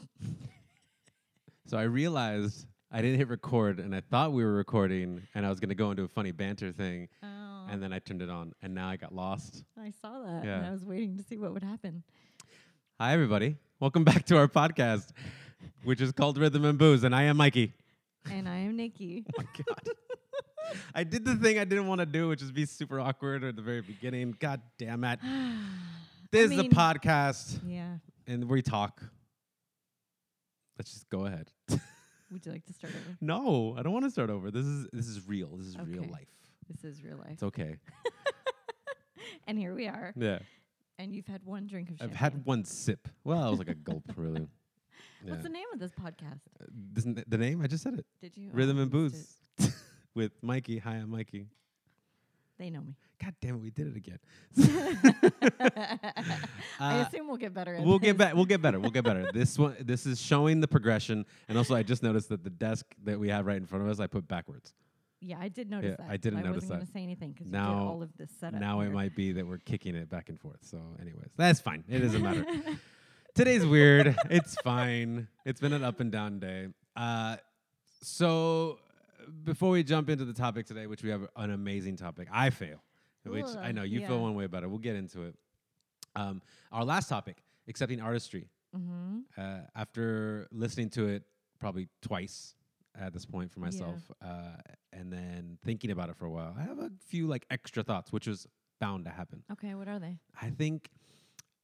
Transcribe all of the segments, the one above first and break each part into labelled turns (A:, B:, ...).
A: so I realized I didn't hit record, and I thought we were recording, and I was gonna go into a funny banter thing,
B: Oh,
A: and then I turned it on, and now I got lost.
B: I saw that. And
A: Yeah.
B: I was waiting to see what would happen.
A: Hi, everybody. Welcome back to our podcast, which is called Rhythm and Booze, and I am Mikey.
B: and I am Nikki.
A: Oh my God. I did the thing I didn't want to do, which is be super awkward at the very beginning. God damn it. This is
B: mean-
A: a podcast,
B: yeah.
A: and we talk. Let's just go ahead.
B: Would you like to start over?
A: no, I don't want to start over. This is this is real. This is real
B: Okay.
A: life.
B: This is real life.
A: It's okay.
B: and here we are.
A: Yeah.
B: And you've had one drink of
A: I've
B: champagne.
A: had one sip. Well, it was like a gulp, really. Yeah.
B: What's the name of this podcast?
A: Uh, the name? I just said it.
B: Did you?
A: Rhythm and Booze with Mikey. Hi, I'm Mikey.
B: They know me.
A: God damn it, we did it again.
B: I
A: Uh,
B: assume we'll get better at
A: we'll get
B: this.
A: back. We'll get better. We'll get better. This one, this is showing the progression, and also I just noticed that the desk that we have right in front of us, I put backwards.
B: Yeah, I did notice
A: Yeah,
B: that.
A: I didn't
B: I
A: notice
B: wasn't
A: that.
B: gonna say anything because you
A: Now-
B: did all of this setup.
A: now it might be that we're kicking it back and forth. So, anyways, that's fine. It doesn't matter. Today's weird. it's fine. It's been an up and down day. Uh, so before we jump into the topic today, which we have an amazing topic, I fail. Which I know you
B: yeah.
A: feel one way about it. We'll get into it. Um, our last topic, accepting artistry.
B: mm-hmm.
A: Uh, after listening to it probably twice at this point for
B: Yeah.
A: myself, uh, and then thinking about it for a while, I have a few like extra thoughts, which was bound to happen.
B: Okay, what are they?
A: I think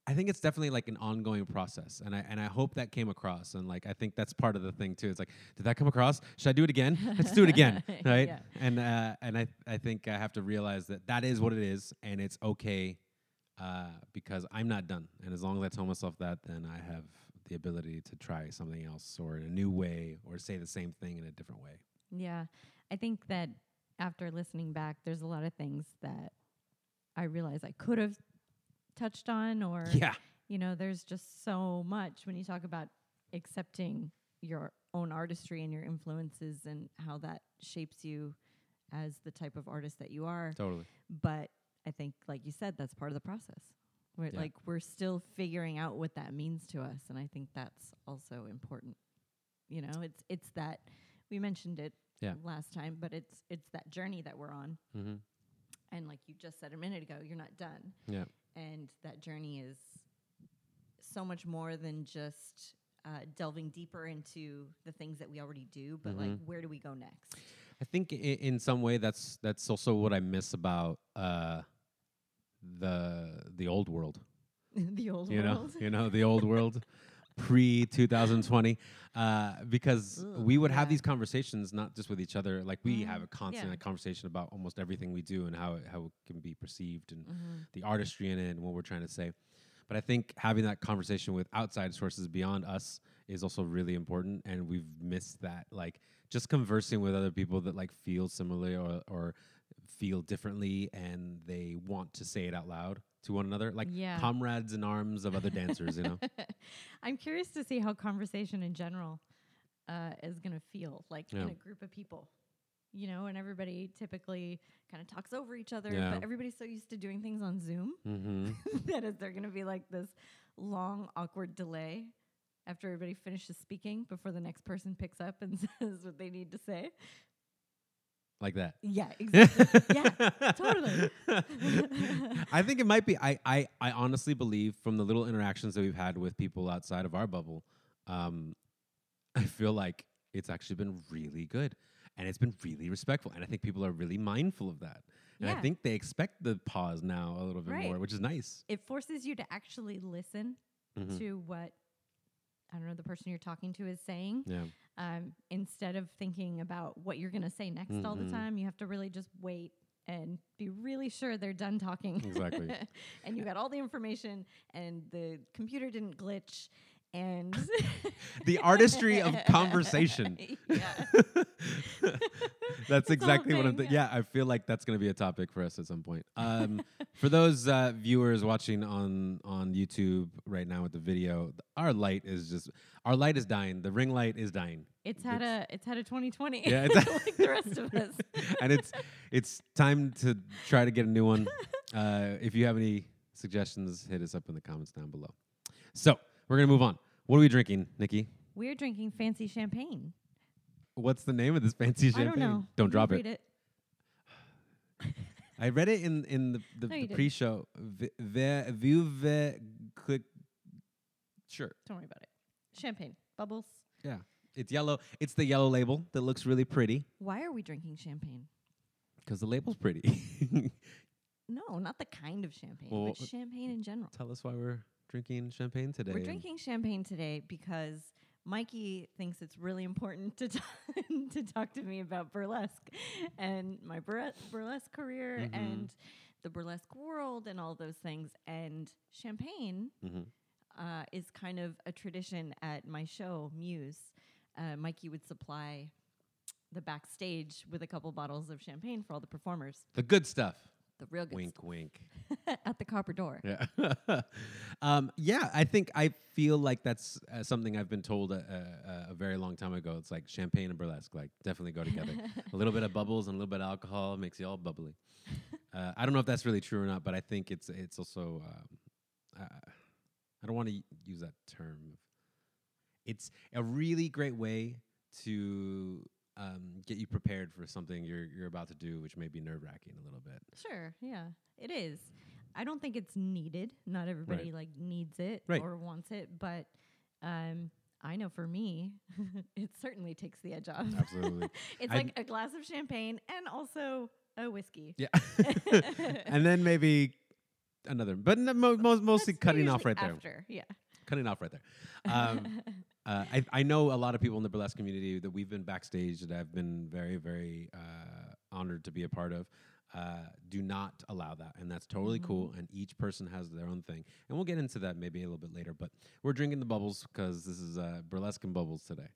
A: I think it's definitely like an ongoing process, and I and I hope that came across. And like I think that's part of the thing too. It's like, did that come across? Should I do it again? Let's do it again, right?
B: Yeah.
A: And uh, and I I think I have to realize that that is what it is, and it's okay uh, because I'm not done. And as long as I tell myself that, then I have the ability to try something else or in a new way, or say the same thing in a different way.
B: Yeah, I think that after listening back, there's a lot of things that I realize I could have touched on, or
A: Yeah,
B: you know, there's just so much when you talk about accepting your own artistry and your influences and how that shapes you as the type of artist that you are.
A: totally.
B: But I think, like you said, that's part of the process. We're
A: Yeah.
B: like we're still figuring out what that means to us, and I think that's also important. You know, it's it's that we mentioned it
A: Yeah.
B: last time, but it's it's that journey that we're on,
A: Mm-hmm.
B: and like you just said a minute ago, you're not done.
A: Yeah.
B: And that journey is so much more than just uh, delving deeper into the things that we already do, but like
A: Mhm.
B: where do we go next?
A: I think i- in some way that's that's also what I miss about uh, the the old world.
B: the old
A: You know, you know the old world, pre 2020, uh, because
B: Ugh,
A: we would have these conversations not just with each other. Like we
B: Mm,
A: have a constant
B: yeah.
A: conversation about almost everything we do and how it, how it can be perceived and
B: Mhm.
A: the artistry in it and what we're trying to say. But I think having that conversation with outside sources beyond us is also really important, and we've missed that. Like just conversing with other people that like feel similarly or or feel differently, and they want to say it out loud to one another, like
B: Yeah.
A: comrades in arms of other dancers. You know,
B: I'm curious to see how conversation in general uh, is going to feel like in a group of people. You know, and everybody typically kind of talks over each other,
A: Yeah.
B: but everybody's so used to doing things on Zoom
A: mm-hmm.
B: that is there going to be like this long, awkward delay after everybody finishes speaking before the next person picks up and says what they need to say.
A: Like that.
B: Yeah, exactly. yeah, totally.
A: I think it might be. I, I, I honestly believe from the little interactions that we've had with people outside of our bubble, um, I feel like it's actually been really good and it's been really respectful. And I think people are really mindful of that. And I think they expect the pause now a little bit
B: Right.
A: more, which is nice.
B: It forces you to actually listen
A: Mhm.
B: to what I don't know the person you're talking to is saying.
A: Yeah.
B: Um, instead of thinking about what you're going to say next all the
A: Mhm.
B: time, you have to really just wait and be really sure they're done talking.
A: Exactly.
B: and you got all the information, and the computer didn't glitch, and
A: The artistry of conversation.
B: yeah.
A: that's exactly what I'm. Th- yeah, I feel like that's going to be a topic for us at some point. Um, for those uh, viewers watching on on YouTube right now with the video, our light is just our light is dying. The ring light is dying,
B: It's had a it's had a 2020.
A: Yeah, it's-
B: like the rest of us.
A: and it's it's time to try to get a new one. Uh, if you have any suggestions, hit us up in the comments down below. So we're gonna move on. What are we drinking, Nikki?
B: We're drinking fancy champagne.
A: What's the name of this fancy champagne?
B: I don't know.
A: Don't drop
B: read
A: it. I read it in in the, the,
B: No, you
A: the
B: didn't.
A: pre-show. V- ve- Vive click. Sure.
B: Don't worry about it. Champagne. Bubbles.
A: Yeah. It's yellow. It's the yellow label that looks really pretty
B: Why are we drinking champagne?
A: because the label's pretty.
B: No, not the kind of champagne,
A: Well,
B: but champagne in general.
A: Tell us why we're drinking champagne today.
B: We're drinking champagne today because Mikey thinks it's really important to talk, to talk to me about burlesque and my bur- burlesque career
A: Mhm.
B: and the burlesque world and all those things. And champagne
A: Mhm.
B: uh, is kind of a tradition at my show, Muse. Uh, Mikey would supply the backstage with a couple bottles of champagne for all the performers.
A: The good stuff.
B: The real good
A: Wink, wink.
B: stuff at the Copper Door.
A: Yeah. um, yeah, I think I feel like that's uh, something I've been told a, a, a very long time ago. It's like champagne and burlesque, like definitely go together. a little bit of bubbles and a little bit of alcohol makes you all bubbly. Uh, I don't know if that's really true or not, but I think it's it's also. Um, uh, I don't want to use that term. It's a really great way to um, get you prepared for something you're you're about to do, which may be nerve wracking a little bit.
B: Sure, yeah, it is. I don't think it's needed. Not everybody like needs it
A: Right.
B: or wants it, but um, I know for me, it certainly takes the edge off.
A: Absolutely.
B: it's
A: I-
B: like a glass of champagne and also a whiskey.
A: Yeah. and then maybe another, but no, mo- mo- mostly
B: That's
A: cutting off right there.
B: After, yeah.
A: Cutting off right there. Um, uh, I, I know a lot of people in the burlesque community that we've been backstage that I've been very, very uh, honored to be a part of. Uh, do not allow that, and that's totally cool. And each person has their own thing, and we'll get into that maybe a little bit later. But we're drinking the bubbles because this is uh, burlesque and bubbles today.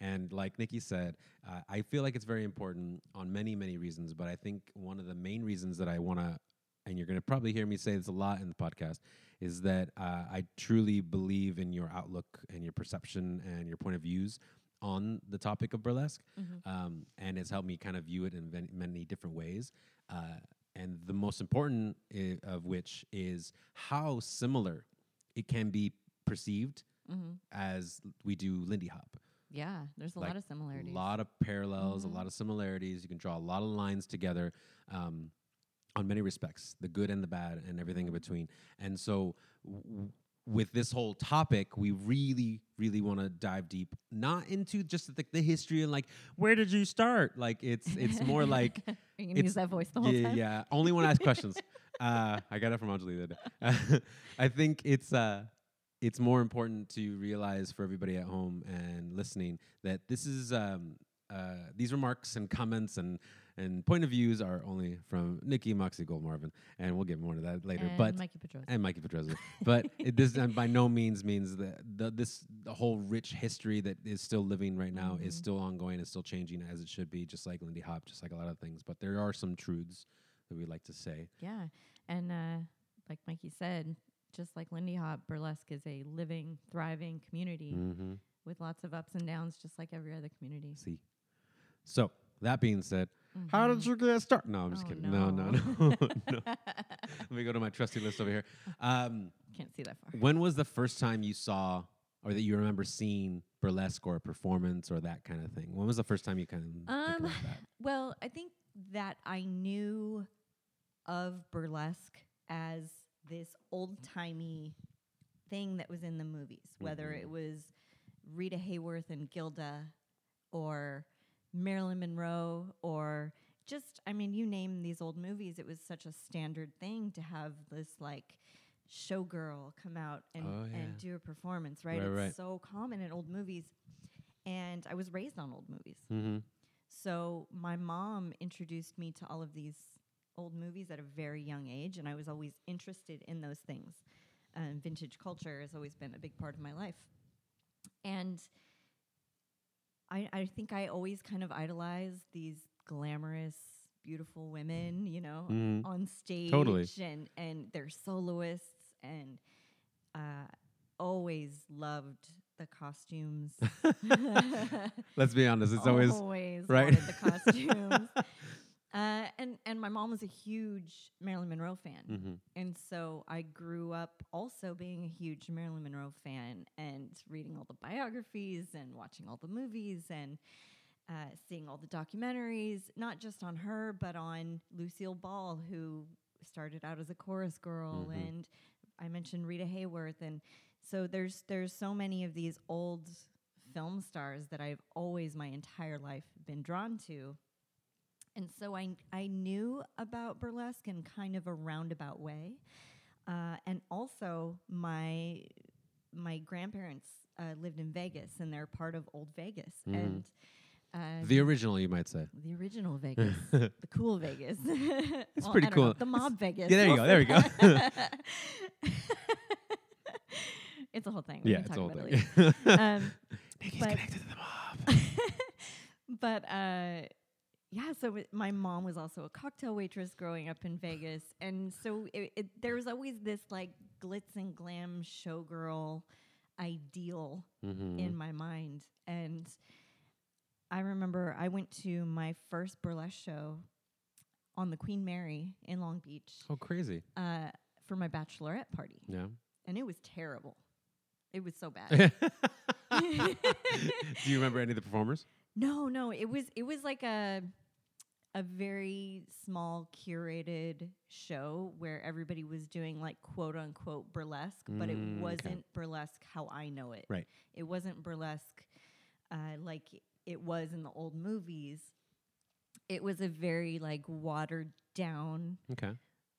A: And like Nikki said, uh, I feel like it's very important on many, many reasons. But I think one of the main reasons that I want to, and you're going to probably hear me say this a lot in the podcast, is that uh, I truly believe in your outlook and your perception and your point of views on the topic of burlesque.
B: Mhm.
A: Um, and it's helped me kind of view it in many different ways. Uh, and the most important I- of which is how similar it can be perceived
B: hmm
A: as we do Lindy Hop.
B: Yeah, there's a
A: Like,
B: lot of similarities.
A: A lot of parallels,
B: Mhm.
A: a lot of similarities. You can draw a lot of lines together um, on many respects, the good and the bad, and everything in between. And so, w- with this whole topic, we really, really want to dive deep, not into just the, the history and like where did you start. Like it's it's more like
B: you gonna use that voice the whole
A: yeah,
B: time?
A: yeah. Only when I ask questions. Uh, I got it from Anjali the day. I think it's uh, it's more important to realize for everybody at home and listening that this is um, uh, these remarks and comments and and point of views are only from Nikki Moxie Gold Marvin, and we'll get more to that later.
B: And
A: but
B: Mikey Pedrosa.
A: and Mikey Petrozza. but it, this by no means means that the, this the whole rich history that is still living right now is
B: Mhm.
A: still ongoing, is still changing as it should be, just like Lindy Hop, just like a lot of things. But there are some truths that we like to say.
B: Yeah. And uh, like Mikey said, just like Lindy Hop, burlesque is a living, thriving community
A: Mm-hmm.
B: with lots of ups and downs, just like every other community.
A: See. So that being said, how did
B: Mhm.
A: you get started? No, I'm just
B: Oh,
A: kidding. No, no, no, no. Let me go to my trusty list over here. Um,
B: Can't see that far.
A: when was the first time you saw, or that you remember seeing burlesque or a performance or that kind of thing? When was the first time you kind of
B: Um? Well, I think that I knew of burlesque as this old timey thing that was in the movies, whether
A: Mhm.
B: it was Rita Hayworth and Gilda or Marilyn Monroe or just, I mean, you name these old movies, it was such a standard thing to have this like showgirl come out and,
A: Oh, yeah.
B: and do a performance, right?
A: Right,
B: it's
A: right.
B: so common in old movies. And I was raised on old movies.
A: Mm-hmm.
B: So my mom introduced me to all of these old movies at a very young age, and I was always interested in those things. Um, vintage culture has always been a big part of my life, and I, I think I always kind of idolized these glamorous, beautiful women, you know,
A: Mhm.
B: on stage,
A: Totally.
B: and and they're soloists, and uh, always loved the costumes.
A: Let's be honest. It's always
B: always
A: right.
B: the costumes. uh, and and my mom was a huge Marilyn Monroe fan.
A: Mm-hmm.
B: And so I grew up also being a huge Marilyn Monroe fan and reading all the biographies and watching all the movies and uh, seeing all the documentaries, not just on her, but on Lucille Ball, who started out as a chorus girl.
A: Mhm.
B: And I mentioned Rita Hayworth. And so there's there's so many of these old film stars that I've always my entire life been drawn to. And so I I knew about burlesque in kind of a roundabout way, uh, and also my my grandparents uh, lived in Vegas, and they're part of Old Vegas,
A: Mhm.
B: and uh,
A: The original, you might say.
B: the original Vegas, the cool Vegas. it's
A: pretty cool.
B: The mob Vegas.
A: Yeah, there you go, there we go.
B: it's a whole thing. We
A: Yeah, it's a
B: whole
A: thing.
B: it um,
A: Nikki's
B: but-
A: connected to the mob.
B: but uh, yeah, so my mom was also a cocktail waitress growing up in Vegas, and so it, it, there was always this like glitz and glam showgirl ideal
A: Mm-hmm.
B: in my mind, and I remember I went to my first burlesque show on the Queen Mary in Long Beach
A: oh, crazy.
B: uh, for my bachelorette party,
A: Yeah.
B: and it was terrible. It was so bad.
A: Do you remember any of the performers?
B: No, no, it was it was like a a very small curated show where everybody was doing like quote unquote burlesque, but it
A: Mm, okay.
B: wasn't burlesque how I know it.
A: Right.
B: It wasn't burlesque uh, like it was in the old movies. It was a very like watered down
A: Okay.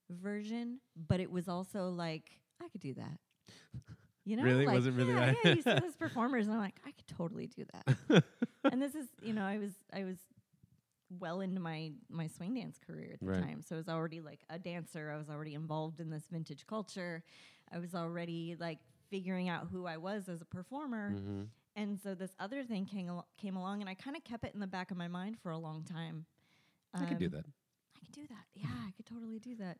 B: version, but it was also like I could do that. You know,
A: Really?
B: like,
A: Was it really
B: yeah,
A: that?
B: Yeah, you see those performers, and I'm like, I could totally do that. and this is, you know, I was, I was well into my my swing dance career at the
A: Right.
B: time, so I was already like a dancer. I was already involved in this vintage culture. I was already like figuring out who I was as a performer.
A: mm-hmm.
B: And so this other thing came al- came along, and I kind of kept it in the back of my mind for a long time.
A: I could do
B: Um,
A: that.
B: I could do that. Yeah, I could totally do that.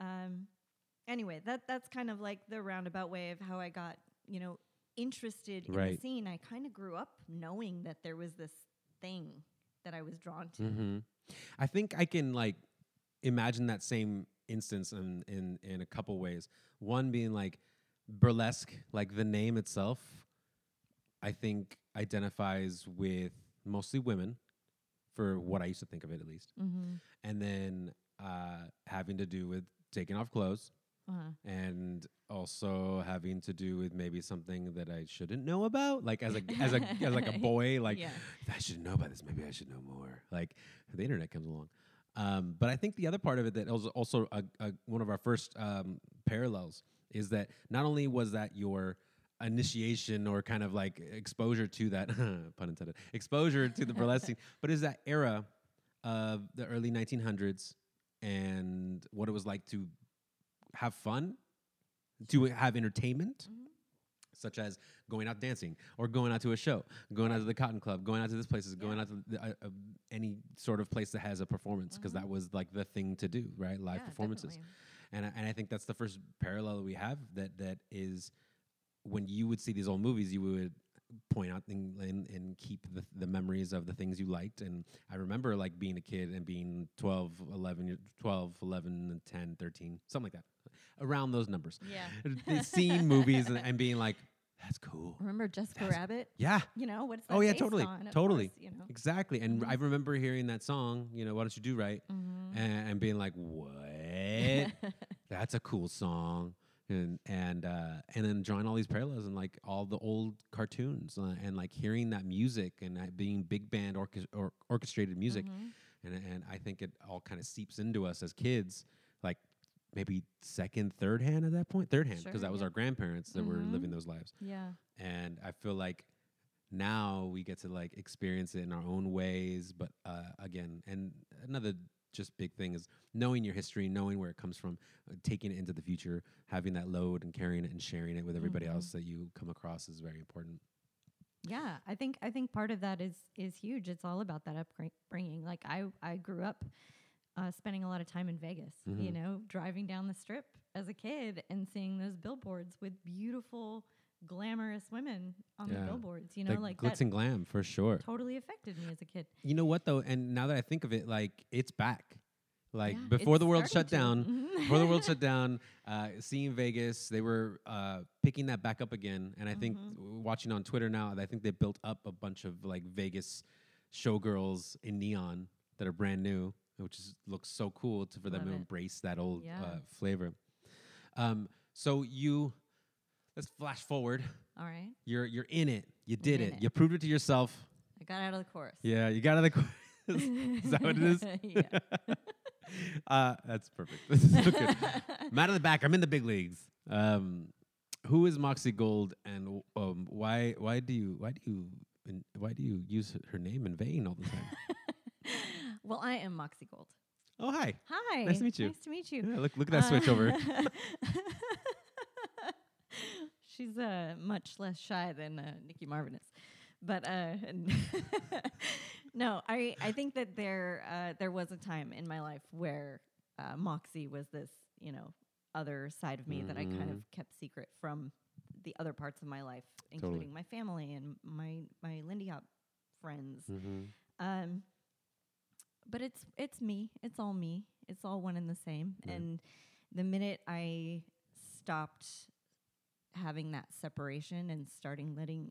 B: Um, anyway, that that's kind of like the roundabout way of how I got, you know, interested in the scene. I kind of grew up knowing that there was this thing that I was drawn to.
A: Mm-hmm. I think I can like imagine that same instance in in in a couple ways. One being like burlesque, like the name itself, I think identifies with mostly women, for what I used to think of it at least,
B: Mm-hmm.
A: and then uh, having to do with taking off clothes.
B: Uh-huh.
A: and also having to do with maybe something that I shouldn't know about, like as a as a as like a boy, like
B: yeah.
A: I should know about this. Maybe I should know more. Like the internet comes along. Um, but I think the other part of it that was also a, a, one of our first um, parallels is that not only was that your initiation or kind of like exposure to that pun intended exposure to the burlesque scene, but is that era of the early 1900s and what it was like to have fun, to have entertainment
B: Mhm.
A: such as going out dancing or going out to a show, going out to the Cotton Club, going out to this places, going
B: Yeah.
A: out to the, uh, uh, any sort of place that has a performance because that
B: Mhm.
A: was like the thing to do, right? Live
B: Yeah,
A: performances,
B: definitely.
A: and I, and I think that's the first parallel that we have that that is when you would see these old movies, you would point out and, and, and keep the, the memories of the things you liked and i remember like being a kid and being 12 11 12 11 10 13 something like that around those numbers
B: Yeah.
A: seeing movies and, and being like that's cool
B: Remember Jessica
A: That's-
B: Rabbit?
A: yeah
B: You know what's that
A: Oh, yeah,
B: based
A: totally,
B: on,
A: totally.
B: course, you know.
A: Exactly. And
B: Mhm.
A: I remember hearing that song, you know, Why Don't You Do Right?
B: Mhm.
A: And, and being like, what? That's a cool song. And and uh, and then drawing all these parallels and like all the old cartoons uh, and like hearing that music and that being big band orchest- or orchestrated music
B: Mhm.
A: and and I think it all kind of seeps into us as kids like maybe second third hand at that point third hand because
B: Sure,
A: that was
B: yeah.
A: our grandparents that were living
B: Mhm.
A: those lives
B: Yeah.
A: and I feel like now we get to like experience it in our own ways. But uh, again, and another just big thing is knowing your history, knowing where it comes from, uh, taking it into the future, having that load and carrying it and sharing it with everybody
B: Mhm.
A: else that you come across is very important.
B: Yeah, I think I think part of that is is huge. It's all about that upbringing. Like I I grew up uh, spending a lot of time in Vegas. You
A: Mhm.
B: know, driving down the strip as a kid and seeing those billboards with beautiful, glamorous women on
A: Yeah.
B: the billboards. You know,
A: like,
B: like
A: glitz and glam for sure.
B: totally affected me as a kid.
A: You know what though? And now that I think of it, like it's back. Like
B: Yeah,
A: before
B: it's
A: the world shut down, before the world shut down, uh, seeing Vegas, they were uh, picking that back up again. And I think
B: Mhm.
A: w- watching on Twitter now, I think they built up a bunch of like Vegas showgirls in neon that are brand new, which is, looks so cool to, for them to
B: it.
A: embrace that old
B: Yeah.
A: uh, flavor. Um, so you, let's flash forward.
B: All right.
A: You're you're in it. You did
B: in
A: it.
B: it.
A: You proved it to yourself.
B: I got out of the chorus.
A: Yeah, you got out of the. Course. Is that what it is?
B: yeah.
A: uh, that's perfect. This is so good. I'm out of the back. I'm in the big leagues. Um, who is Moxie Gold, and um, why why do you why do you in, why do you use her name in vain all the time?
B: Well, I am Moxie Gold.
A: oh hi,
B: Hi.
A: Nice to meet you.
B: Nice to meet you.
A: yeah, look look at that switch over.
B: Uh, She's uh, much less shy than uh, Nikki Marvin is, but uh, no, I I think that there uh, there was a time in my life where uh, Moxie was this you know other side of me that I kind of kept secret from the other parts of my life,
A: Totally.
B: including my family and my my Lindy Hop friends.
A: mm-hmm.
B: Um, but it's it's me. It's all me. It's all one and the same.
A: Yeah.
B: And the minute I stopped having that separation and starting letting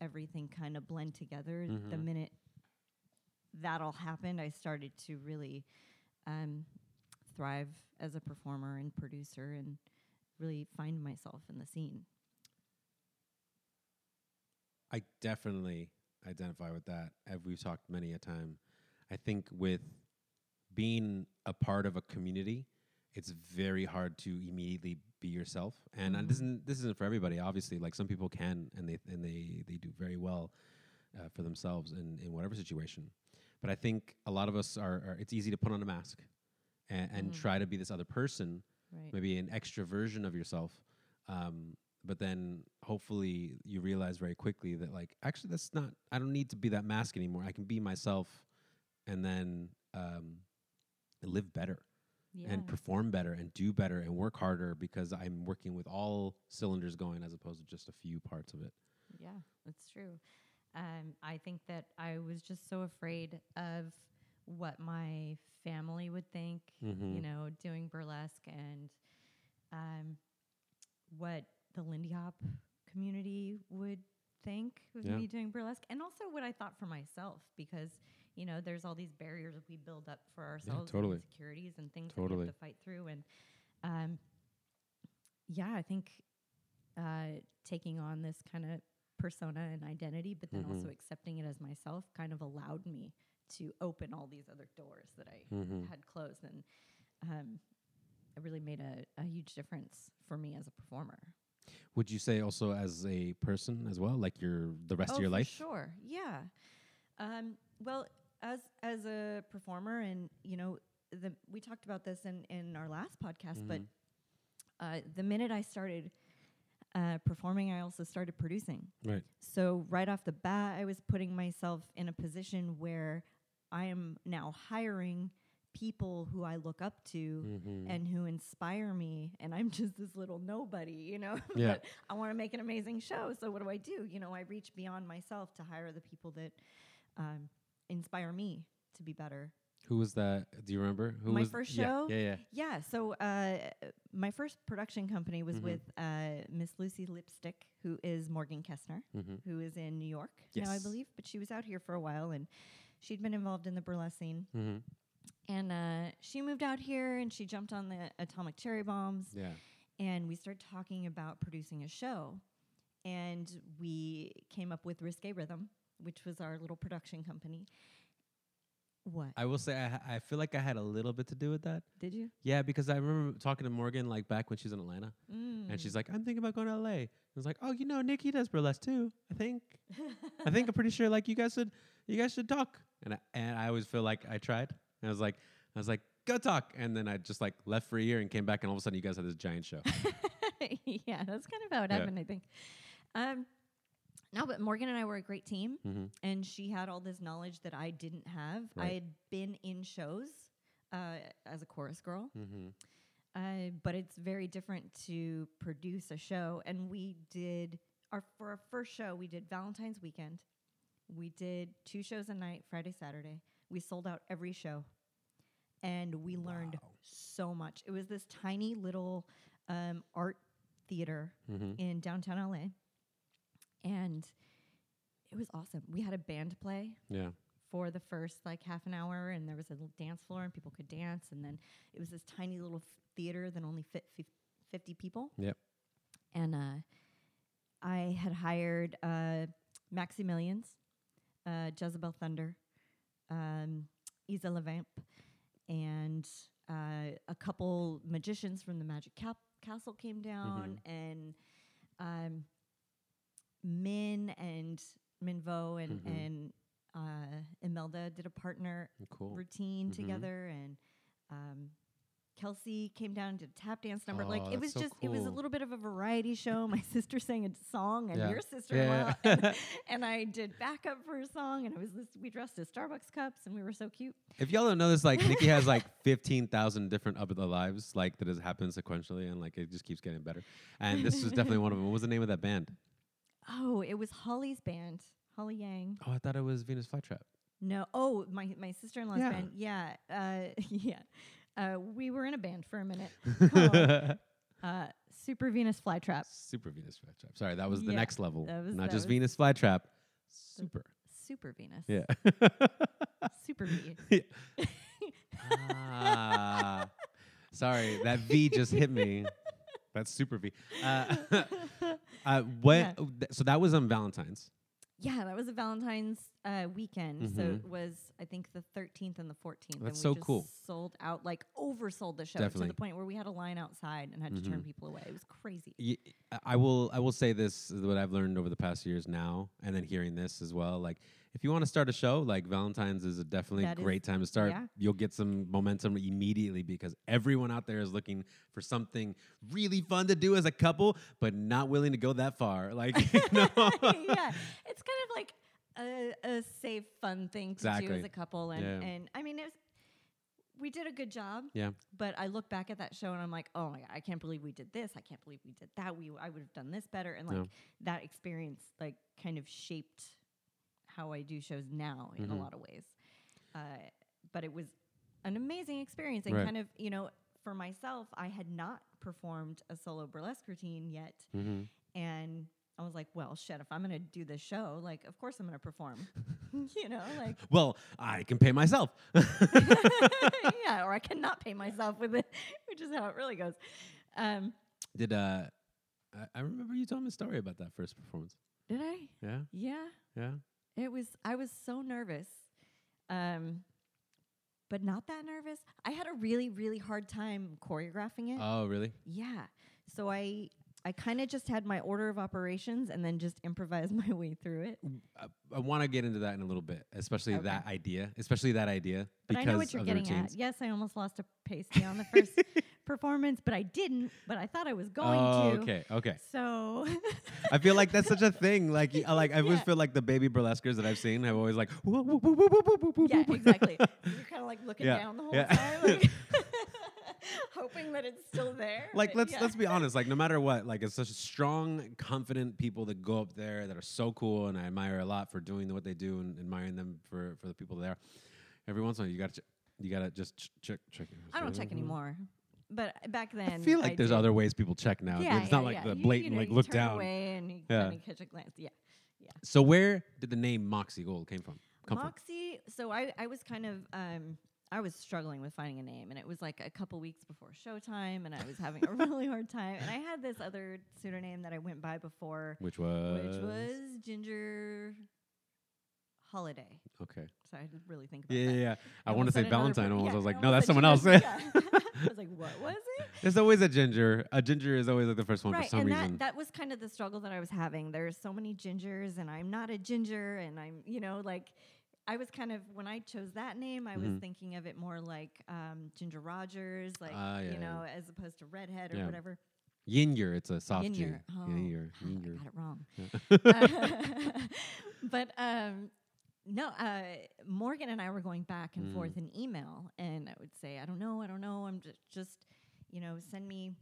B: everything kind of blend together, the
A: Mhm.
B: minute that all happened, I started to really um, thrive as a performer and producer and really find myself in the scene.
A: I definitely identify with that. As we've talked many a time, I think with being a part of a community, it's very hard to immediately be yourself. And uh, this
B: Mhm.
A: isn't this isn't for everybody. Obviously, like some people can, and they and they they do very well uh, for themselves in in whatever situation. But I think a lot of us are. are it's easy to put on a mask and, and
B: Mhm.
A: try to be this other person
B: Right.
A: maybe an extra version of yourself. Um, but then hopefully you realize very quickly that like actually that's not I don't need to be that mask anymore. I can be myself and then um, live better
B: Yeah.
A: and perform better and do better and work harder because I'm working with all cylinders going as opposed to just a few parts of it.
B: Yeah, that's true. Um, I think that I was just so afraid of what my family would think,
A: Mhm.
B: you know, doing burlesque and um, what the Lindy Hop community would think of
A: Yeah.
B: me doing burlesque, and also what I thought for myself, because you know, there's all these barriers we build up for ourselves,
A: totally.
B: and insecurities and things that
A: Totally.
B: we have to fight through, and um, yeah, I think uh, taking on this kind of persona and identity, but then also
A: Mhm.
B: accepting it as myself, kind of allowed me to open all these other doors that I
A: Mhm.
B: had closed, and um, it really made a, a huge difference for me as a performer.
A: Would you say also as a person as well, like your the rest
B: oh,
A: of your life?
B: Sure, yeah. Um, well, as as a performer, and you know, the we talked about this in in our last podcast, but
A: Mhm.
B: uh, the minute I started uh, performing, I also started producing.
A: Right.
B: So right off the bat, I was putting myself in a position where I am now hiring people who I look up to
A: Mhm.
B: and who inspire me and I'm just this little nobody, you know.
A: Yeah.
B: but I want to make an amazing show. So what do I do? You know, I reach beyond myself to hire the people that um, inspire me to be better.
A: Who was that? Do you remember? Who
B: My
A: was
B: first show?
A: Yeah, yeah.
B: Yeah. So uh, my first production company was
A: Mhm.
B: with uh, Miss Lucy Lipstick, who is Morgan Kessner,
A: Mm-hmm.
B: who is in New York now, I believe. But she was out here for a while, and she'd been involved in the burlesque scene.
A: Mm-hmm.
B: And uh, she moved out here, and she jumped on the Atomic Cherry Bombs,
A: Yeah.
B: and we started talking about producing a show. And we came up with Risque Rhythm, which was our little production company. What
A: I will say I, ha- I feel like I had a little bit to do with that.
B: did you?
A: Yeah, because I remember talking to Morgan like back when she was in Atlanta, and
B: Mm.
A: she's like, "I'm thinking about going to LA." I was like, "Oh, you know, Nikki does burlesque too. I think. I think I'm pretty sure like you guys should you guys should talk." And I, and I always feel like I tried. And I was like, I was like, "Go talk," and then I just like left for a year and came back, and all of a sudden you guys had this giant show.
B: yeah, that's kind of how it
A: Yeah.
B: happened, I think. Um, no, but Morgan and I were a great team,
A: mm-hmm.
B: and she had all this knowledge that I didn't have. I had been in shows uh, as a chorus girl,
A: Mm-hmm.
B: uh, but it's very different to produce a show. And we did our for our first show, we did Valentine's weekend. We did two shows a night, Friday, Saturday. We sold out every show. and we learned
A: Wow.
B: so much. It was this tiny little um, art theater
A: Mm-hmm.
B: in downtown LA, and it was awesome. We had a band play
A: Yeah.
B: for the first like half an hour, and there was a little dance floor, and people could dance. And then it was this tiny little f- theater that only fit fif- fifty people.
A: Yep.
B: And uh, I had hired uh, Maximilians, uh, Jezebel Thunder, um, Isa Levamp, and uh, a couple magicians from the Magic Cap- Castle came down, and um, Min and Minvo and
A: Mhm.
B: and uh, Imelda did a partner
A: Cool.
B: routine
A: Mhm.
B: together, and um, Kelsey came down and did a tap dance number.
A: Oh,
B: like it was
A: so
B: just, it was a little bit of a variety show. My sister sang a song, and
A: Yeah.
B: your sister
A: Yeah,
B: and, and I did backup for a song, and it was this. We dressed as Starbucks cups, and we were so cute.
A: If y'all don't know this, like Nikki has like fifteen thousand different up the lives, like that has happened sequentially, and like it just keeps getting better. And this was definitely one of them. What was the name of that band?
B: Oh, it was Holly's band, Holly Yang.
A: Oh, I thought it was Venus Flytrap.
B: No, oh, my my sister in law's
A: Yeah.
B: band. Yeah, uh, yeah. Uh, we were in a band for a minute. called, uh, Super Venus Flytrap.
A: Super Venus Flytrap. Sorry, that was the
B: Yeah,
A: next level.
B: that was-
A: Not
B: that
A: just
B: was-
A: Venus Flytrap. Super.
B: Super Venus.
A: Yeah.
B: Super V.
A: ah, sorry, that V just hit me. That's super V. Uh, uh, what?
B: Yeah.
A: So that was on Valentine's.
B: Yeah, that was a Valentine's uh, weekend. So
A: Mhm.
B: it was, I think, the 13th and the 14th. and
A: That's
B: we
A: so
B: just
A: cool.
B: Sold out, like oversold the show
A: Definitely.
B: to the point where we had a line outside and had to turn
A: Mhm.
B: people away. It was crazy.
A: Y- I will. I will say this is what I've learned over the past years now, and then hearing this as well. Like, if you want to start a show, like Valentine's is a definitely
B: That is-
A: great time to start.
B: yeah.
A: You'll get some momentum immediately because everyone out there is looking for something really fun to do as a couple, but not willing to go that far. Like, you know?
B: yeah, it's kind of like a, a safe, fun thing to do as a couple, and
A: Yeah.
B: and I mean, it was, we did a good job.
A: Yeah.
B: But I look back at that show and I'm like, oh my god, I can't believe we did this. I can't believe we did that. We I would have done this better, and like
A: Yeah.
B: that experience like kind of shaped how I do shows now in a
A: Mhm.
B: lot of ways. Uh, but it was an amazing experience, and
A: Right.
B: kind of you know, for myself, I had not performed a solo burlesque routine yet.
A: hmm
B: And I was like, well, shit, if I'm going to do this show, like, of course I'm going to perform. you know, like,
A: Well, I can pay myself.
B: yeah, or I cannot pay myself with it, which is how it really goes. Um,
A: Did uh, I, I remember you telling me a story about that first performance.
B: did I?
A: Yeah,
B: Yeah.
A: yeah.
B: It was, I was so nervous. Um, but not that nervous. I had a really, really hard time choreographing it.
A: Oh, really?
B: yeah. So I, I kind of just had my order of operations and then just improvised my way through it.
A: I, I want to get into that in a little bit, especially
B: Okay.
A: that idea, especially that idea.
B: But I know what you're getting at. Yes, I almost lost a pasty on the first performance, but I didn't. But I thought I was going
A: oh,
B: to.
A: okay, okay.
B: So
A: I feel like that's such a thing. Like, I like I always
B: Yeah.
A: feel like the baby burlesquers that I've seen have always like, whoop, whoop, whoop, whoop, whoop, whoop, whoop,
B: yeah, exactly. You're kind of like looking
A: Yeah,
B: down the whole
A: yeah.
B: time, like hoping that it's still there.
A: like let's
B: yeah.
A: let's be honest like no matter what like it's such strong confident people that go up there that are so cool and i admire a lot for doing what they do and admiring them for for the people there every once in a while you gotta ch- you gotta just ch- check check
B: I don't check anymore. But back then,
A: i feel like there's
B: did.
A: other ways people check now
B: Yeah,
A: it's
B: yeah,
A: not like
B: yeah.
A: the blatant
B: you know,
A: like
B: you
A: look down
B: away and you
A: Yeah.
B: catch a glance. Yeah.
A: so where did the name moxie gold came from come from
B: Moxie. So I, I was kind of um I was struggling with finding a name, and it was like a couple weeks before showtime, and I was having a really hard time. And I had this other pseudonym that I went by before,
A: which was
B: which was Ginger Holiday.
A: okay
B: So I had to really think about
A: yeah
B: that.
A: yeah, yeah. i
B: I
A: want to say valentine almost
B: yeah,
A: i was like
B: I
A: no that's someone else
B: yeah. I was like, what was it?
A: there's always a ginger a ginger is always like the first one
B: right,
A: for some
B: and
A: reason
B: that that was kind of the struggle that I was having. There's so many gingers, and I'm not a ginger, and I'm you know like. I was kind of when I chose that name, I was
A: Mhm.
B: thinking of it more like um, Ginger Rogers, like
A: Ah, yeah,
B: you
A: yeah.
B: know, as opposed to redhead or
A: Yeah.
B: whatever.
A: Yinyer, it's a soft G.
B: Yinyer. Oh,
A: Yinyer.
B: I
A: Yinyer.
B: got it wrong.
A: Yeah.
B: but um, no, uh, Morgan and I were going back and
A: Mm.
B: forth in email, and I would say, I don't know, I don't know. I'm just, just, you know, send me,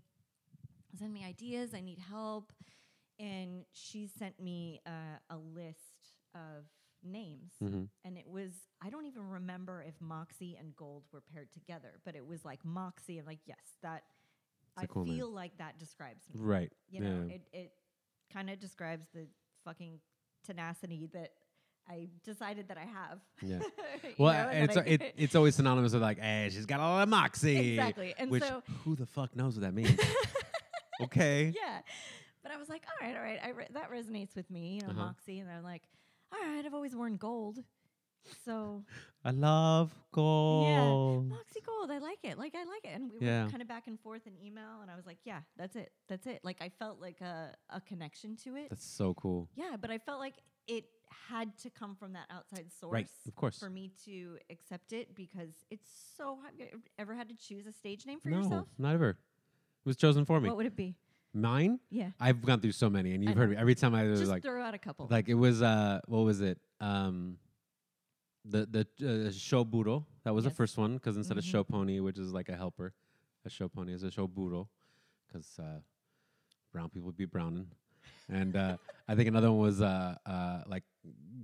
B: send me ideas. I need help. And she sent me uh, a list of names.
A: Mhm.
B: And it was, I don't even remember if Moxie and Gold were paired together, but it was like Moxie. And like, yes, that,
A: It's
B: I
A: cool name.
B: feel like that describes me.
A: Right.
B: You know,
A: yeah.
B: it, it kind of describes the fucking tenacity that I decided that I have.
A: Yeah. Well,
B: know,
A: it's it, it's always synonymous with like, hey, she's got a lot of moxie.
B: Exactly. And
A: which
B: so-
A: who the fuck knows what that means? okay.
B: yeah. But I was like, all right, all right, I re- that resonates with me, you know,
A: Uh-huh.
B: Moxie. And I'm like, all right, I've always worn gold. So
A: I love gold.
B: Yeah, Moxie Gold, I like it. Like I like it. And we
A: Yeah.
B: were kind of back and forth in email, and I was like, yeah, that's it, that's it. Like I felt like a a connection to it.
A: That's so cool.
B: yeah, but I felt like it had to come from that outside source.
A: Right. Of course.
B: For me to accept it because it's so hard. You ever had to choose a stage name for
A: no,
B: yourself?
A: not ever. It was chosen for me.
B: What would it be?
A: Mine?
B: Yeah.
A: I've gone through so many, and you've heard me every time I was
B: Just
A: like,
B: throw out a couple.
A: like it was uh, what was it? Um, the the uh, show burro. That was the first one because instead of
B: Mhm.
A: show pony, which is like a helper, a show pony is a show burro, because uh, brown people be browning. And uh, I think another one was uh, uh, like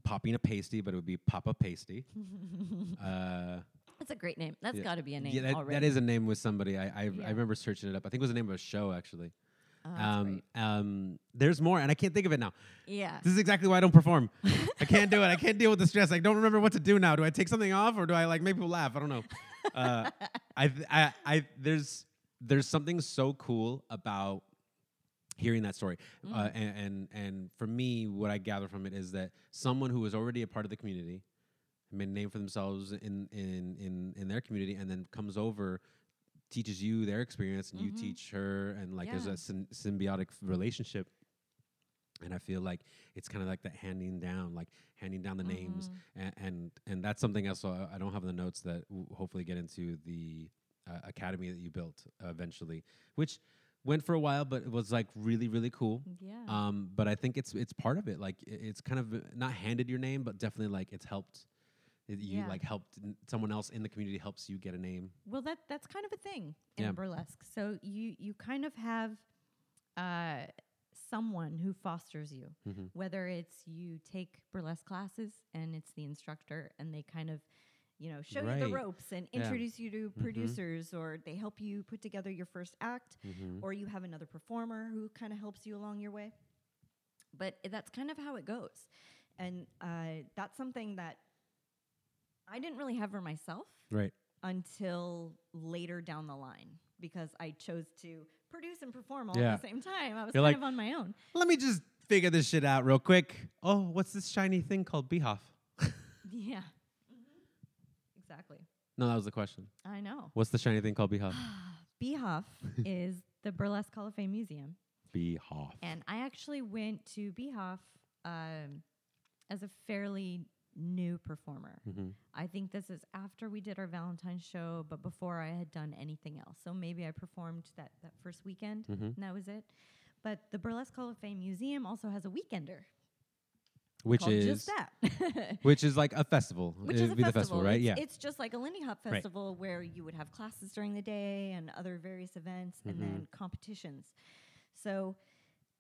A: popping a pasty, but it would be Papa Pasty. Uh,
B: That's a great name. That's
A: yeah.
B: got to be a name
A: yeah, that,
B: already.
A: that is a name with somebody. I I,
B: Yeah.
A: I remember searching it up. I think it was the name of a show actually.
B: Oh,
A: Um, um, there's more, and I can't think of it now.
B: Yeah.
A: This is exactly why I don't perform. I can't do it. I can't deal with the stress. I don't remember what to do now. Do I take something off or do I like make people laugh? I don't know. Uh, I, th- I, I, there's, there's something so cool about hearing that story. Uh,
B: Mm.
A: and, and, and for me, what I gather from it is that someone who was already a part of the community, made a name for themselves in, in, in, in their community, and then comes over, teaches you their experience, and you
B: Mhm.
A: teach her, and like there's a symbiotic relationship. And I feel like it's kind of like that handing down, like handing down the names,
B: Mhm.
A: and, and and that's something else. So I, I don't have the notes that w- hopefully get into the uh, academy that you built uh, eventually, which went for a while, but it was like really really cool.
B: Yeah.
A: Um, but I think it's it's part of it. Like i- it's kind of uh, not handed your name, but definitely like it's helped. You
B: Yeah.
A: like helped someone else in the community helps you get a name.
B: Well, that that's kind of a thing in
A: Yeah.
B: burlesque. So you you kind of have uh, someone who fosters you,
A: Mm-hmm.
B: whether it's you take burlesque classes and it's the instructor and they kind of you know show you the ropes and
A: Yeah.
B: introduce you to
A: Mhm.
B: producers or they help you put together your first act
A: Mm-hmm.
B: or you have another performer who kind of helps you along your way. But that's kind of how it goes. And uh, that's something that I didn't really have her myself
A: Right.
B: until later down the line because I chose to produce and perform all
A: Yeah.
B: at the same time. I was
A: You're
B: kind
A: like-
B: of on my own.
A: Let me just figure this shit out real quick. Oh, what's this shiny thing called BHoF?
B: Yeah. Exactly.
A: No, that was the question.
B: I know.
A: What's the shiny thing called BHoF?
B: BHoF is the Burlesque Hall of Fame Museum.
A: BHoF.
B: And I actually went to BHoF um, as a fairly new performer.
A: Mm-hmm.
B: I think this is after we did our Valentine's show, but before I had done anything else. So maybe I performed that, that first weekend,
A: Mm-hmm.
B: and that was it. But the Burlesque Hall of Fame Museum also has a weekender
A: Which is
B: just that.
A: which is like a festival.
B: Which
A: It'd
B: is a
A: be
B: festival,
A: the festival, right?
B: It's,
A: yeah.
B: it's just like a Lindy Hop
A: Right.
B: festival where you would have classes during the day and other various events and
A: Mhm.
B: then competitions. So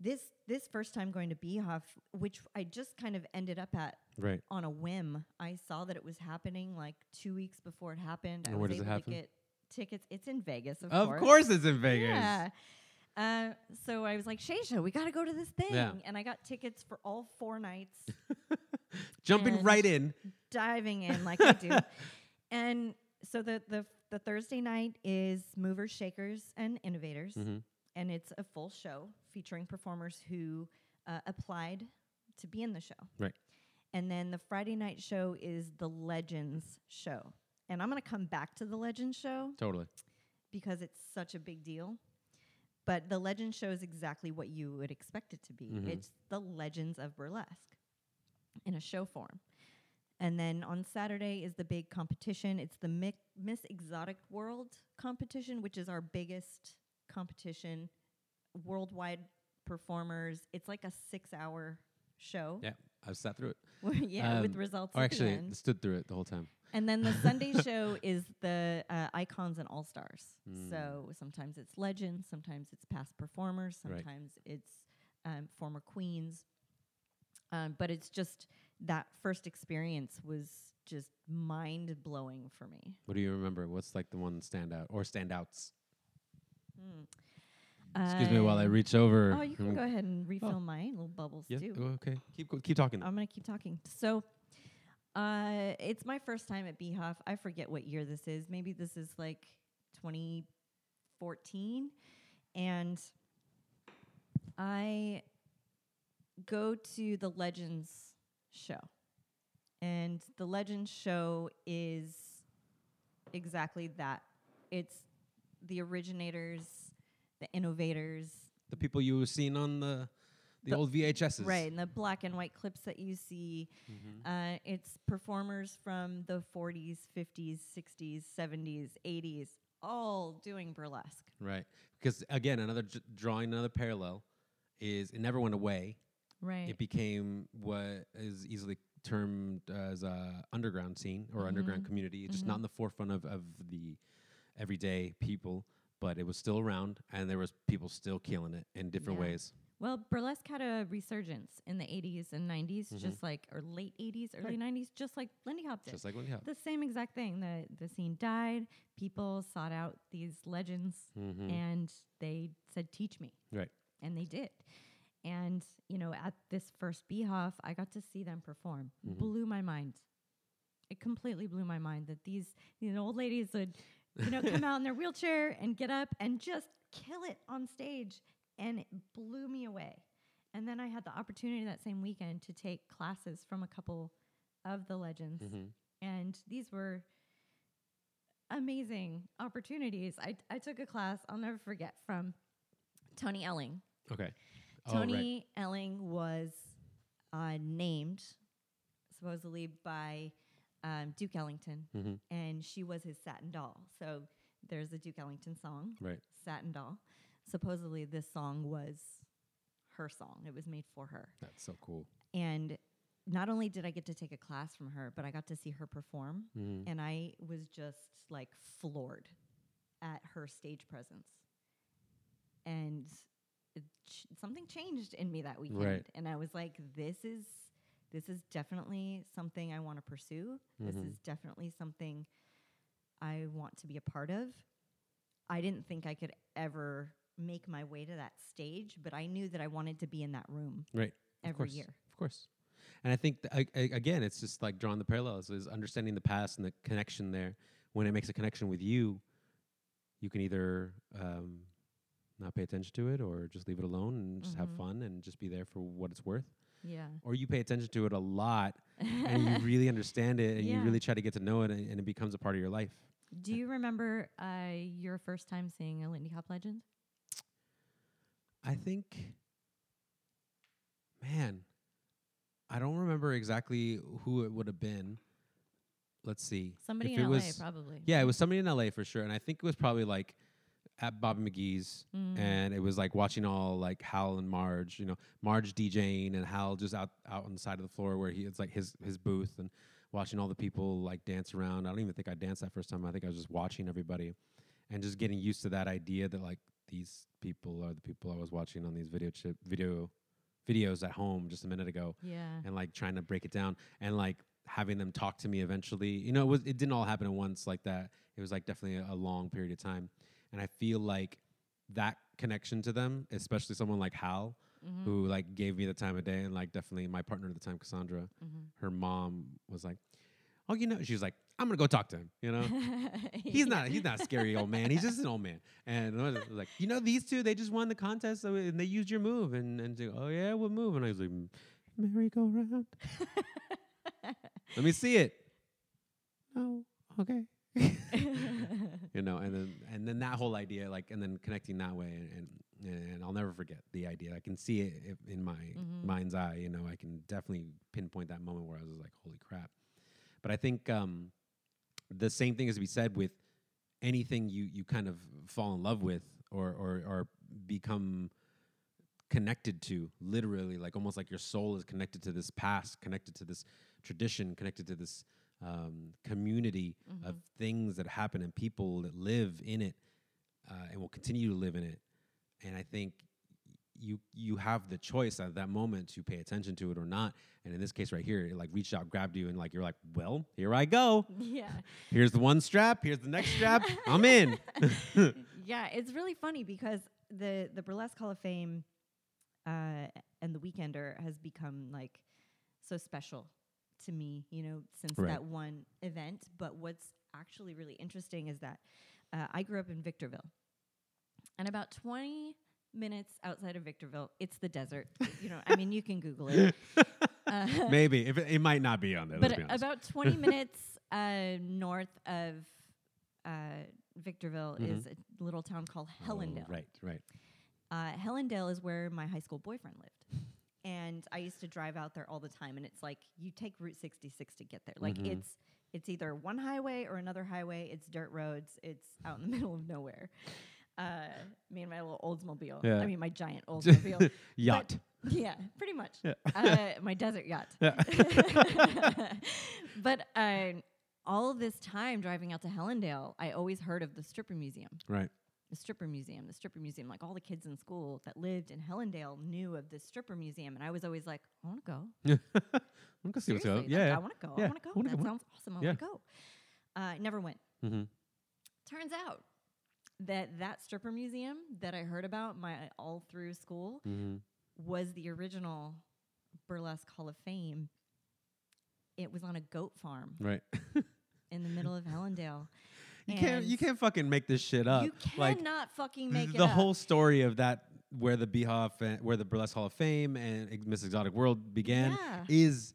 B: this this first time going to BHoF, which I just kind of ended up at
A: right.
B: on a whim. I saw that it was happening like two weeks before it happened. I
A: And
B: was
A: where does it
B: able
A: happen?
B: to get tickets. It's in Vegas, of,
A: Of
B: course.
A: course it's in Vegas.
B: Yeah. Uh, so I was like, Shaysha, we got to go to this thing.
A: Yeah.
B: And I got tickets for all four nights,
A: Jumping right in.
B: diving in like I do. And so the, the, the Thursday night is Movers, Shakers, and Innovators.
A: Mm-hmm.
B: And it's a full show featuring performers who uh, applied to be in the show.
A: Right.
B: And then the Friday night show is the Legends show. And I'm going to come back to the Legends show
A: Totally.
B: because it's such a big deal. But the Legends show is exactly what you would expect it to be.
A: Mhm.
B: It's the Legends of Burlesque in a show form. And then on Saturday is the big competition. It's the Mi- Miss Exotic World competition, which is our biggest competition, worldwide performers. It's like a six hour show.
A: Yeah. I've sat through it.
B: yeah, with
A: Um,
B: results
A: Or
B: at the
A: actually,
B: end.
A: stood through it the whole time.
B: And then the Sunday show is the uh, icons and all stars.
A: Mm.
B: So sometimes it's legends, sometimes it's past performers,
A: Right.
B: sometimes it's um, former queens. Um, but it's just that first experience was just mind blowing for me.
A: What do you remember? What's like the one standout or standouts?
B: Hmm.
A: Excuse me while I
B: Um,
A: reach over.
B: Oh, you can go ahead and refill my little bubbles
A: Yeah.
B: too.
A: oh, okay. Keep go- keep talking.
B: I'm gonna keep talking. So, uh, it's my first time at BHoF. I forget what year this is. Maybe this is like 2014, and I go to the Legends show, and the Legends show is exactly that. It's the originators, the innovators,
A: the people you've seen on the the,
B: The-
A: old VHSs.
B: right, and the black and white clips that you see.
A: Mhm.
B: Uh, it's performers from the 40s, 50s, 60s, 70s, 80s, all doing burlesque.
A: Right. Because again, another j- drawing another parallel is it never went away.
B: Right.
A: It became what is easily termed as a underground scene or underground
B: Mhm.
A: community. It's just not
B: Mhm.
A: in the forefront of, of the everyday people, but it was still around and there was people still killing it in different
B: Yeah.
A: ways.
B: well, burlesque had a resurgence in the 80s and 90s,
A: Mhm.
B: just like, or late 80s, early
A: Right.
B: 90s, just like Lindy Hop did.
A: Just like you have.
B: the same exact thing. The the scene died. People sought out these legends,
A: Mhm.
B: and they said, "Teach me."
A: Right.
B: And they did. And you know, at this first BHoF, I got to see them perform.
A: Mhm.
B: Blew my mind. It completely blew my mind that these you know old ladies would you know come out in their wheelchair and get up and just kill it on stage, and it blew me away. And then I had the opportunity that same weekend to take classes from a couple of the legends
A: Mhm.
B: and these were amazing opportunities. I, I took a class I'll never forget from Toni Elling.
A: Okay. Oh, right.
B: Toni Elling was uh, named supposedly by um, Duke Ellington,
A: Mhm.
B: and she was his satin doll. So there's a Duke Ellington song,
A: Right.
B: Satin Doll. Supposedly, this song was her song. It was made for her.
A: That's so cool.
B: And not only did I get to take a class from her, but I got to see her perform.
A: Mhm.
B: And I was just like floored at her stage presence. And it ch- something changed in me that weekend.
A: Right.
B: And I was like, this is this is definitely something I want to pursue. This
A: Mhm.
B: is definitely something I want to be a part of. I didn't think I could ever make my way to that stage, but I knew that I wanted to be in that room
A: Right. Of
B: every
A: course.
B: year.
A: Of course. And I think th- I, I, again, it's just like drawing the parallels is understanding the past and the connection there. When it makes a connection with you, you can either um, not pay attention to it or just leave it alone and just have
B: Mhm.
A: fun and just be there for what it's worth.
B: Yeah.
A: Or you pay attention to it a lot and you really understand it and you really try to get to know it and, and it becomes a part of your life.
B: Do you remember uh, your first time seeing a Lindy Hop legend?
A: I think, man, I don't remember exactly who it would have been. Let's see.
B: Somebody
A: If
B: in LA,
A: was-
B: probably.
A: Yeah, it was somebody in LA for sure, and I think it was probably like at Bobby McGee's,
B: Mm.
A: and it was like watching all like Hal and Marge, you know, Marge DJing and Hal just out out on the side of the floor where he it's like his his booth and watching all the people like dance around. I don't even think I danced that first time. I think I was just watching everybody and just getting used to that idea that like these people are the people I was watching on these video chip video videos at home just a minute ago
B: Yeah.
A: and like trying to break it down and like having them talk to me eventually. You know, it was it didn't all happen at once like that. It was like definitely a, a long period of time, and I feel like that connection to them, especially someone like Hal,
B: Mhm.
A: who like gave me the time of day, and like definitely my partner at the time, Cassandra.
B: Mhm.
A: Her mom was like, "Oh, you know," she was like, "I'm gonna go talk to him." You know. He's not. He's not a scary old man. He's just an old man. And I was like, you know, these two, they just won the contest, so and they used your move. And and to, oh yeah, what move? And I was like, merry-go-round. Let me see it. Oh, okay. You know, and then and then that whole idea, like, and then connecting that way, and and, and I'll never forget the idea. I can see it in my
B: Mhm.
A: mind's eye. You know, I can definitely pinpoint that moment where I was like, holy crap. But I think um, the same thing is to be said with anything you you kind of fall in love with or or or become connected to literally like almost like your soul is connected to this past connected to this tradition connected to this um, community of
B: Mhm.
A: things that happen and people that live in it uh, and will continue to live in it and i think you you have the choice at that moment to pay attention to it or not. And in this case right here, it like reached out, grabbed you, and like you're like, well, here I go.
B: Yeah.
A: Here's the one strap. Here's the next strap. I'm in.
B: yeah, it's really funny because the the Burlesque Hall of Fame uh, and the Weekender has become like so special to me, you know, since
A: Right.
B: that one event. But what's actually really interesting is that uh, I grew up in Victorville, and about 20 minutes outside of Victorville, it's the desert. you know, I mean, you can Google it. Uh,
A: Maybe if it, it might not be on there.
B: but about 20 minutes uh, north of uh, Victorville
A: Mhm.
B: is a little town called
A: Oh,
B: Helendale.
A: right, right.
B: Uh, Helendale is where my high school boyfriend lived. And I used to drive out there all the time. And it's like you take Route 66 to get there. Like
A: Mhm.
B: it's it's either one highway or another highway. It's dirt roads. It's out in the middle of nowhere. Uh, me and my little Oldsmobile.
A: Yeah.
B: I mean, my giant Oldsmobile.
A: Yacht.
B: yeah, pretty much.
A: Yeah.
B: uh, my desert yacht.
A: Yeah.
B: but uh, all this time driving out to Helendale, I always heard of the stripper museum.
A: right.
B: The stripper museum, the stripper museum. Like all the kids in school that lived in Helendale knew of this stripper museum, and I was always like, I want to go.
A: I'm gonna see what's up.
B: Seriously, like,
A: Yeah.
B: I want to go.
A: Yeah,
B: I want to go.
A: wanna
B: that
A: go.
B: sounds awesome. I
A: Yeah.
B: want to go. Uh, never went.
A: mm-hmm.
B: Turns out that that stripper museum that I heard about my all through school
A: Mm-hmm.
B: was the original burlesque Hall of Fame. It was on a goat farm
A: Right.
B: in the middle of Helendale.
A: You can't. You can't fucking make this shit up.
B: You
A: like
B: cannot fucking make it
A: the whole story of that, where the BHoF, and, where the Burlesque Hall of Fame and Miss Exotic World began,
B: Yeah.
A: is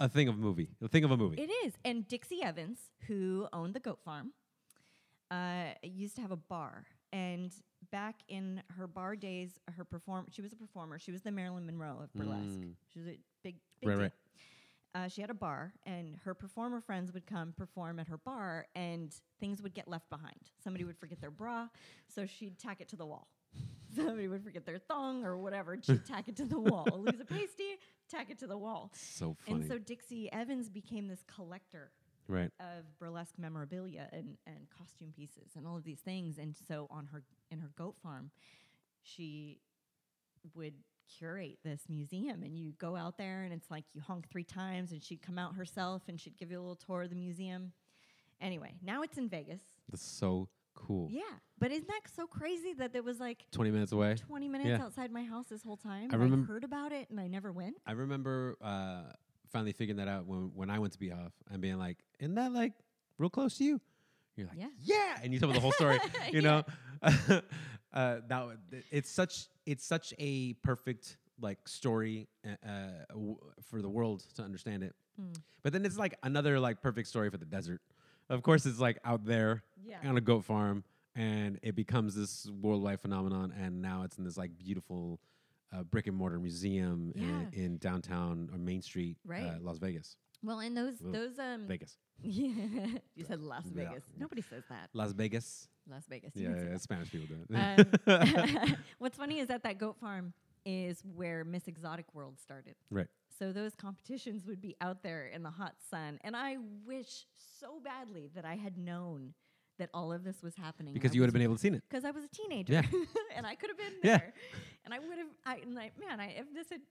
A: a thing of a movie. A thing of a movie.
B: It is. And Dixie Evans, who owned the goat farm, uh, used to have a bar. And back in her bar days, her perform she was a performer. She was the Marilyn Monroe of burlesque.
A: Mm.
B: She was a big, big
A: Right, right.
B: Uh, she had a bar, and her performer friends would come perform at her bar, and things would get left behind. Somebody would forget their bra, so she'd tack it to the wall. Somebody would forget their thong or whatever, and she'd tack it to the wall. Lose a pasty, tack it to the wall.
A: so funny.
B: And so Dixie Evans became this collector
A: right.
B: of burlesque memorabilia and, and costume pieces and all of these things. And so on her in her goat farm, she would curate this museum and you go out there and it's like you honk three times and she'd come out herself and she'd give you a little tour of the museum. Anyway, now it's in Vegas.
A: That's so cool.
B: Yeah. But isn't that so crazy that it was like
A: Twenty minutes away.
B: 20 minutes
A: Yeah.
B: outside my house this whole time?
A: I
B: and
A: remem-
B: heard about it and I never went.
A: I remember uh, finally figuring that out when when I went to BHoF and being like, "Isn't that like real close to you?" You're like,
B: Yeah.
A: "Yeah," and you tell me the whole story. you know, uh, that it's such it's such a perfect like story uh, uh, for the world to understand it.
B: Mm.
A: But then it's like another like perfect story for the desert. Of course, it's like out there
B: Yeah.
A: on a goat farm, and it becomes this worldwide phenomenon. And now it's in this like beautiful uh, brick and mortar museum
B: Yeah.
A: in, in downtown or Main Street, uh,
B: Right.
A: Las Vegas.
B: Well, and those
A: Ugh.
B: those um
A: Vegas,
B: Yeah, you said Las
A: Yeah.
B: Vegas. Nobody says that.
A: Las Vegas.
B: Las Vegas. you
A: Yeah,
B: can
A: yeah. Spanish people do it.
B: Um, what's funny is that that goat farm is where Miss Exotic World started.
A: right.
B: So those competitions would be out there in the hot sun, and I wish so badly that I had known that all of this was happening
A: Because you would have been able to see it.
B: because I was a teenager,
A: Yeah.
B: and I could have been there, Yeah. and I would have. I like, man, I, if this had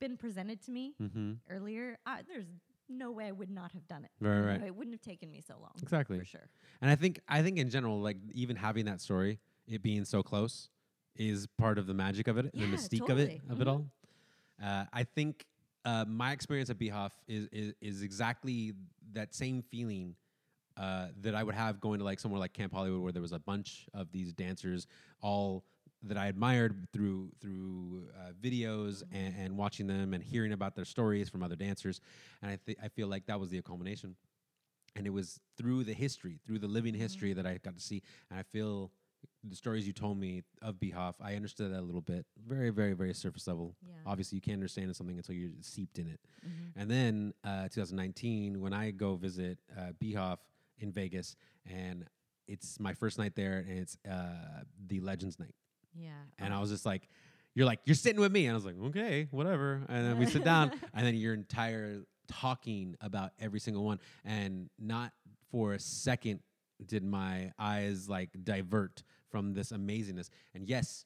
B: been presented to me
A: Mm-hmm.
B: earlier, I, there's no way I would not have done it.
A: Right, right.
B: It wouldn't have taken me so long.
A: Exactly.
B: for sure.
A: And I think I think in general, like even having that story, it being so close, is part of the magic of it, and
B: Yeah,
A: the mystique
B: totally.
A: of it, of it
B: Mhm.
A: all. Uh, I think uh, my experience at BHoF is, is is exactly that same feeling uh, that I would have going to like somewhere like Camp Hollywood, where there was a bunch of these dancers, all that I admired through through uh, videos and, and watching them and hearing about their stories from other dancers, and I th- I feel like that was the culmination and it was through the history, through the living history that I got to see. And I feel the stories you told me of BHoF, I understood that a little bit, very, very, very surface level.
B: Yeah.
A: Obviously, you can't understand something until you're seeped in it.
B: Mhm.
A: And then uh, 2019, when I go visit uh, BHoF in Vegas, and it's my first night there, and it's uh, the Legends Night,
B: Yeah.
A: and. I was just like. You're like you're sitting with me, and I was like, okay, whatever. And then we sit down, and then your entire talking about every single one, and not for a second did my eyes like divert from this amazingness. And yes,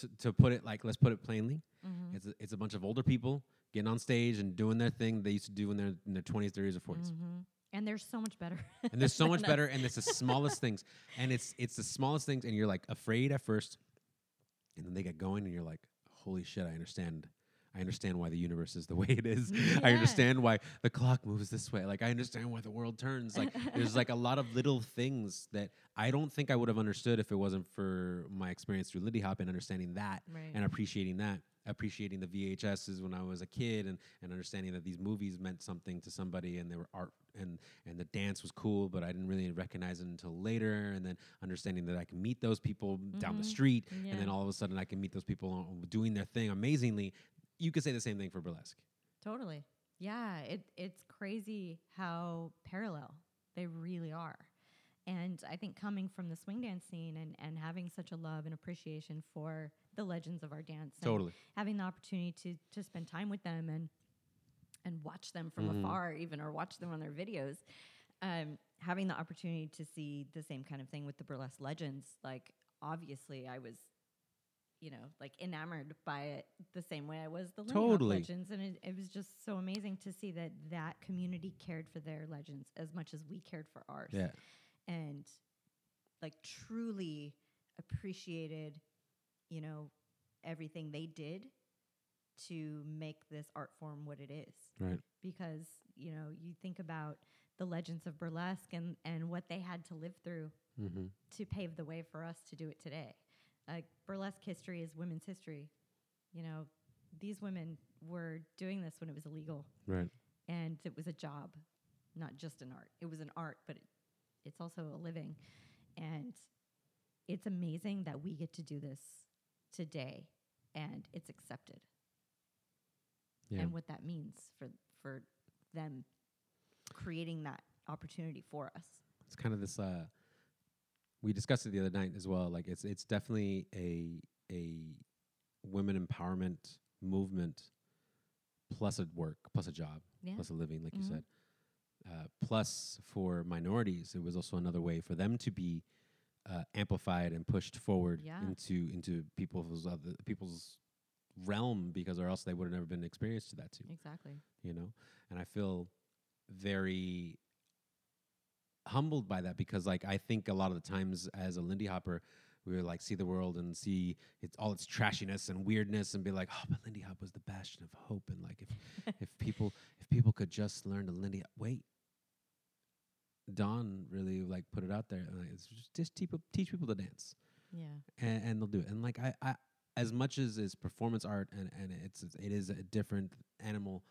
A: to, to put it like let's put it plainly,
B: Mhm.
A: it's a, it's a bunch of older people getting on stage and doing their thing they used to do when they're in their twenties, thirties, or 40s
B: Mhm. And they're so much better.
A: and there's so much better and it's the smallest things and it's it's the smallest things and you're like afraid at first and then they get going and you're like holy shit i understand. I understand why the universe is the way it is. I understand why the clock moves this way. Like i understand why the world turns. Like there's like a lot of little things that i don't think i would have understood if it wasn't for my experience through lindy hop and understanding that
B: Right.
A: and appreciating that. Appreciating the VHSs when I was a kid and, and understanding that these movies meant something to somebody and they were art and and the dance was cool but I didn't really recognize it until later and then understanding that I can meet those people down the
B: Mhm.
A: street and then all of a sudden I can meet those people doing their thing amazingly you could say the same thing for burlesque
B: Totally. Yeah, it it's crazy how parallel they really are. And I think coming from the swing dance scene and, and having such a love and appreciation for the legends of our dance,
A: totally
B: having the opportunity to to spend time with them and and watch them from
A: Mhm.
B: afar, even or watch them on their videos, um, having the opportunity to see the same kind of thing with the burlesque legends, like obviously I was, you know, like enamored by it the same way I was the
A: Totally.
B: legends, and it, it was just so amazing to see that that community cared for their legends as much as we cared for ours,
A: yeah
B: and like truly appreciated, you know, everything they did to make this art form what it is
A: right.
B: Because you know you think about the legends of burlesque and and what they had to live through
A: mm-hmm.
B: to pave the way for us to do it today. Like burlesque history is women's history. You know these women were doing this when it was illegal.
A: Right.
B: And it was a job not just an art. It was an art but it, it's also a living. And it's amazing that we get to do this today and it's accepted
A: yeah
B: and what that means for for them creating that opportunity for us.
A: it's kind of this uh we discussed it the other night as well like it's it's definitely a a women empowerment movement plus a work plus a job
B: Yeah.
A: plus a living like
B: Mhm.
A: you said uh, plus for minorities it was also another way for them to be uh, amplified and pushed forward
B: Yeah.
A: into into people's other people's realm because or else they would have never been experienced to that too
B: Exactly.
A: you know and i feel very humbled by that because like i think a lot of the times as a lindy hopper we would like see the world and see it's all its trashiness and weirdness and be like oh but lindy hop was the bastion of hope and like if if people if people could just learn to lindy wait don really like put it out there and like, it's just, just teach, teach people to dance
B: Yeah.
A: and, and they'll do it. And like I, I as much as it's performance art and and it's it's- a different animal.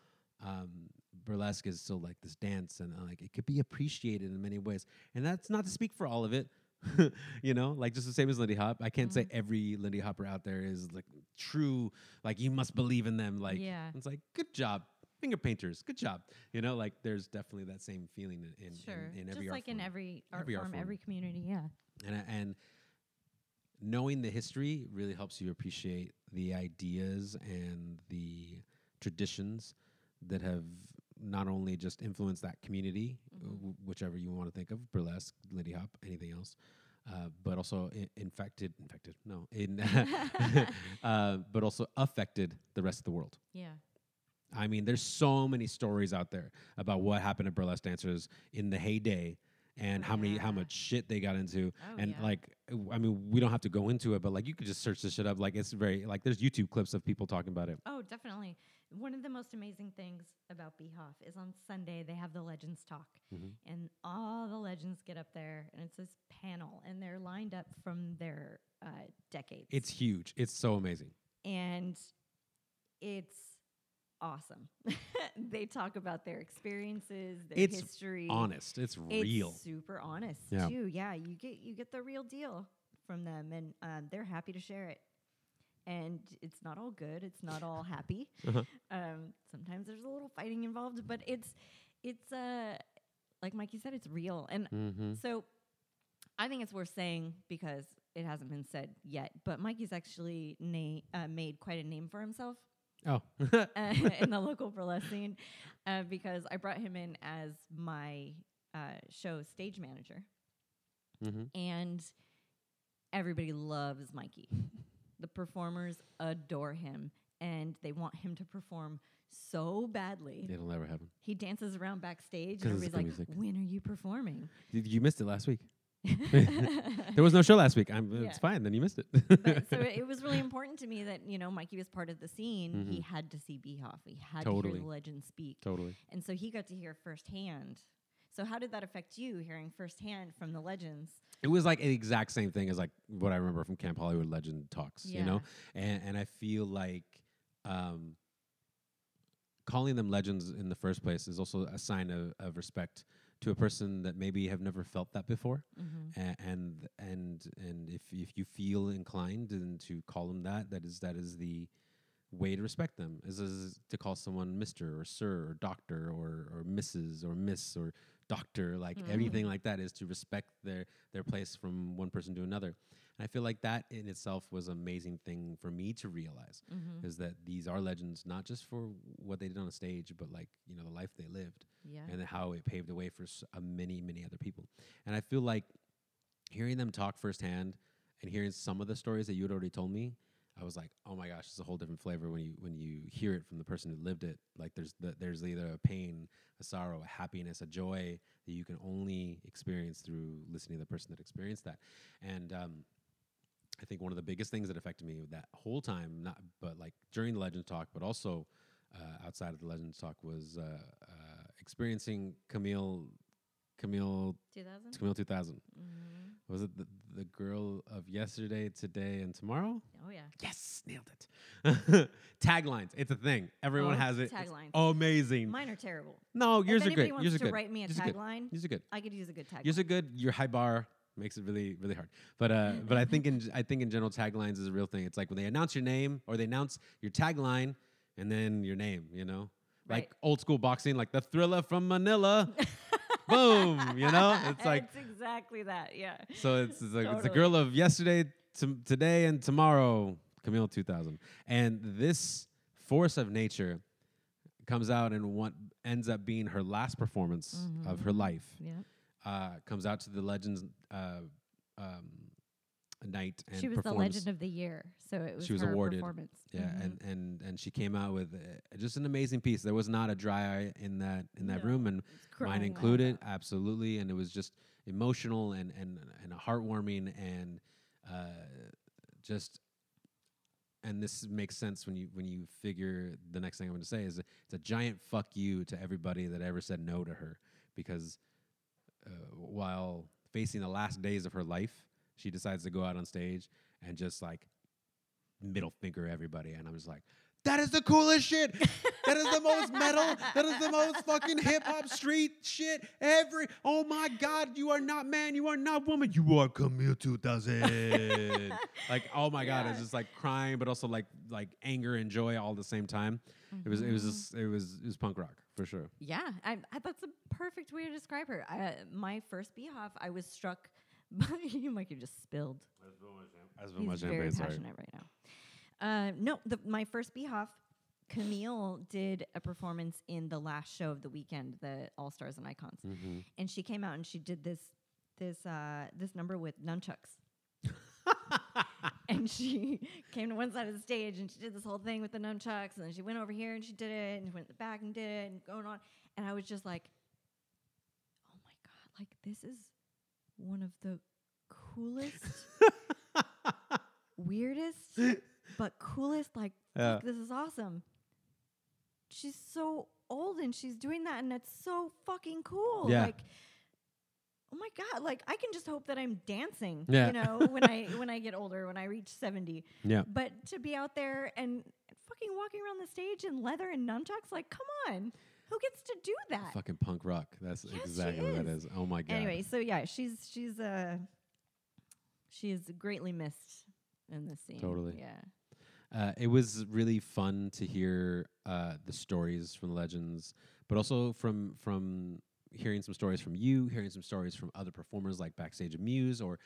A: Um, burlesque is still like this dance, and uh, like it could be appreciated in many ways. And that's not to speak for all of it. you know, like just the same as Lindy Hop. I can't say
B: Mhm.
A: every Lindy Hopper out there is like true. Like you must believe in them. Like
B: Yeah.
A: it's like good job, finger painters, good job. You know, like there's definitely that same feeling in in,
B: Sure.
A: in, in
B: Just
A: every art
B: like in every art
A: Every art
B: form,
A: form.
B: every community. Yeah.
A: and and knowing the history really helps you appreciate the ideas and the traditions that have not only just influenced that community, w- whichever you want to think of, burlesque, Lindy Hop, anything else, uh, but also I- infected, infected, no, in, uh, but also affected the rest of the world.
B: Yeah.
A: I mean, there's so many stories out there about what happened to burlesque dancers in the heyday and
B: Oh,
A: how many how much shit they got into
B: Oh,
A: and
B: yeah.
A: like i mean, we don't have to go into it, but like you could just search this shit up. Like it's very like there's YouTube clips of people talking about it.
B: Oh, definitely. One of the most amazing things about BHoF is on Sunday they have the Legends Talk,
A: Mhm.
B: and all the legends get up there, and it's this panel, and they're lined up from their uh, decades.
A: It's huge. It's so amazing.
B: and it's awesome. they talk about their experiences, their
A: It's
B: history.
A: Honest. It's
B: It's
A: real.
B: super honest
A: Yeah.
B: too. Yeah, you get you get the real deal from them, and um, they're happy to share it. And it's not all good. It's not all happy.
A: Uh-huh.
B: Um, sometimes there's a little fighting involved, but it's it's uh like Mikey said, it's real. And
A: Mm-hmm.
B: so I think it's worth saying because it hasn't been said yet. But Mikey's actually na- uh, made quite a name for himself
A: Oh.
B: uh, in the local burlesque scene uh, because I brought him in as my uh, show stage manager,
A: mm-hmm.
B: and everybody loves Mikey. The performers adore him and they want him to perform so badly.
A: It'll never happen.
B: He dances around backstage and
A: it's
B: everybody's like,
A: music.
B: "When are you performing?"
A: You- You missed it last week. there was no show last week. I'm,
B: Yeah.
A: It's fine. Then you missed it.
B: but so it was really important to me that you know Mikey was part of the scene. He
A: Mhm.
B: had to see BHoF. He had to
A: Totally.
B: hear the legend speak,
A: totally.
B: and so he got to hear firsthand. So how did that affect you, hearing firsthand from the legends?
A: It was like the exact same thing as like what I remember from Camp Hollywood Legend talks, you know? And and I feel like um calling them legends in the first place is also a sign of, of respect to a person that maybe have never felt that before.
B: Mm-hmm.
A: A- and and and if if you feel inclined and to call them that, that is that is the way to respect them is, is to call someone Mister or Sir or Doctor or or Mrs. or Miss or Doctor like anything
B: Mhm.
A: like that is to respect their their place from one person to another. And I feel like that in itself was an amazing thing for me to realize
B: Mm-hmm.
A: is that these are legends not just for what they did on a stage, but like you know the life they lived
B: Yeah.
A: and how it paved the way for uh, many, many other people. And I feel like hearing them talk firsthand and hearing some of the stories that you had already told me, I was like, oh my gosh, it's a whole different flavor when you when you hear it from the person who lived it. Like there's the, there's either a pain, a sorrow, a happiness, a joy that you can only experience through listening to the person that experienced that. And um, I think one of the biggest things that affected me that whole time, not but like during the Legends talk, but also uh, outside of the Legends talk, was uh, uh, experiencing Camille, Camille,
B: Two thousand.
A: Camille 2000.
B: Mm-hmm.
A: Was it the, the girl of yesterday, today, and tomorrow?
B: Oh yeah.
A: Yes, nailed it. Taglines, it's a thing. Everyone
B: Oh,
A: has it.
B: Taglines.
A: amazing.
B: Mine are terrible.
A: no, yours
B: if
A: are
B: anybody
A: great.
B: wants
A: Yours are
B: to
A: good.
B: write me a
A: good.
B: tagline,
A: Yours are good.
B: I could use a good tagline.
A: Yours are good. Your high bar makes it really, really hard. But uh, but I think in I think in general taglines is a real thing. It's like when they announce your name or they announce your tagline and then your name. You know, like old school boxing, like the thriller from Manila. Boom. You know, it's like
B: it's exactly that. Yeah.
A: so it's, it's like it's the girl of yesterday, to today, and tomorrow. Camille 2000, and this force of nature comes out and what ends up being her last performance of her life
B: Yeah.
A: Uh, comes out to the Legends uh, um, night and
B: She was the legend of the year, so it was
A: She was awarded.
B: performance.
A: yeah,
B: Mhm.
A: and, and and she came out with uh, just an amazing piece. There was not a dry eye in that in that room, and mine included, absolutely. And it was just emotional and and and heartwarming and uh, just. And this makes sense when you when you figure the next thing I'm going to say is it's a giant fuck you to everybody that ever said no to her because uh, while facing the last days of her life, she decides to go out on stage and just like middle finger everybody. And I'm just like, that is the coolest shit. that is the most metal. That is the most fucking hip hop street shit. Every oh my god, you are not man, you are not woman, you are Camille 2000. like oh my god, it's
B: Yeah.
A: just like crying, but also like like anger and joy all at the same time. It was it was
B: Mhm.
A: just it was it was punk rock for sure.
B: Yeah, I, I, that's a perfect way to describe her. I, my first BHoF, I was struck by you, Mike. You just spilled.
A: As
B: He's very passionate right now. Uh, no, the, my first BHoF, Camille did a performance in the last show of the weekend, the All Stars and Icons,
A: Mm-hmm.
B: and she came out and she did this this uh, this number with nunchucks. and she came to one side of the stage and she did this whole thing with the nunchucks and then she went over here and she did it and she went to the back and did it and going on and I was just like, oh my god, like this is one of the coolest, weirdest, but coolest. Like,
A: Yeah.
B: this is awesome. She's so old and she's doing that and it's so fucking cool.
A: Yeah.
B: Like, oh my god, like I can just hope that I'm dancing.
A: Yeah.
B: You know, when I when I get older, when I reach seventy.
A: Yeah.
B: But to be out there and fucking walking around the stage in leather and nunchucks, like, come on. Who gets to do that?
A: Fucking punk rock. That's
B: Yes,
A: exactly what that
B: is.
A: is. Oh my god.
B: Anyway, so yeah, she's she's uh she is greatly missed in this scene.
A: Totally.
B: Yeah.
A: Uh, it was really fun to hear uh, the stories from the legends, but also from from hearing some stories from you, hearing some stories from other performers like backstage at Muse, or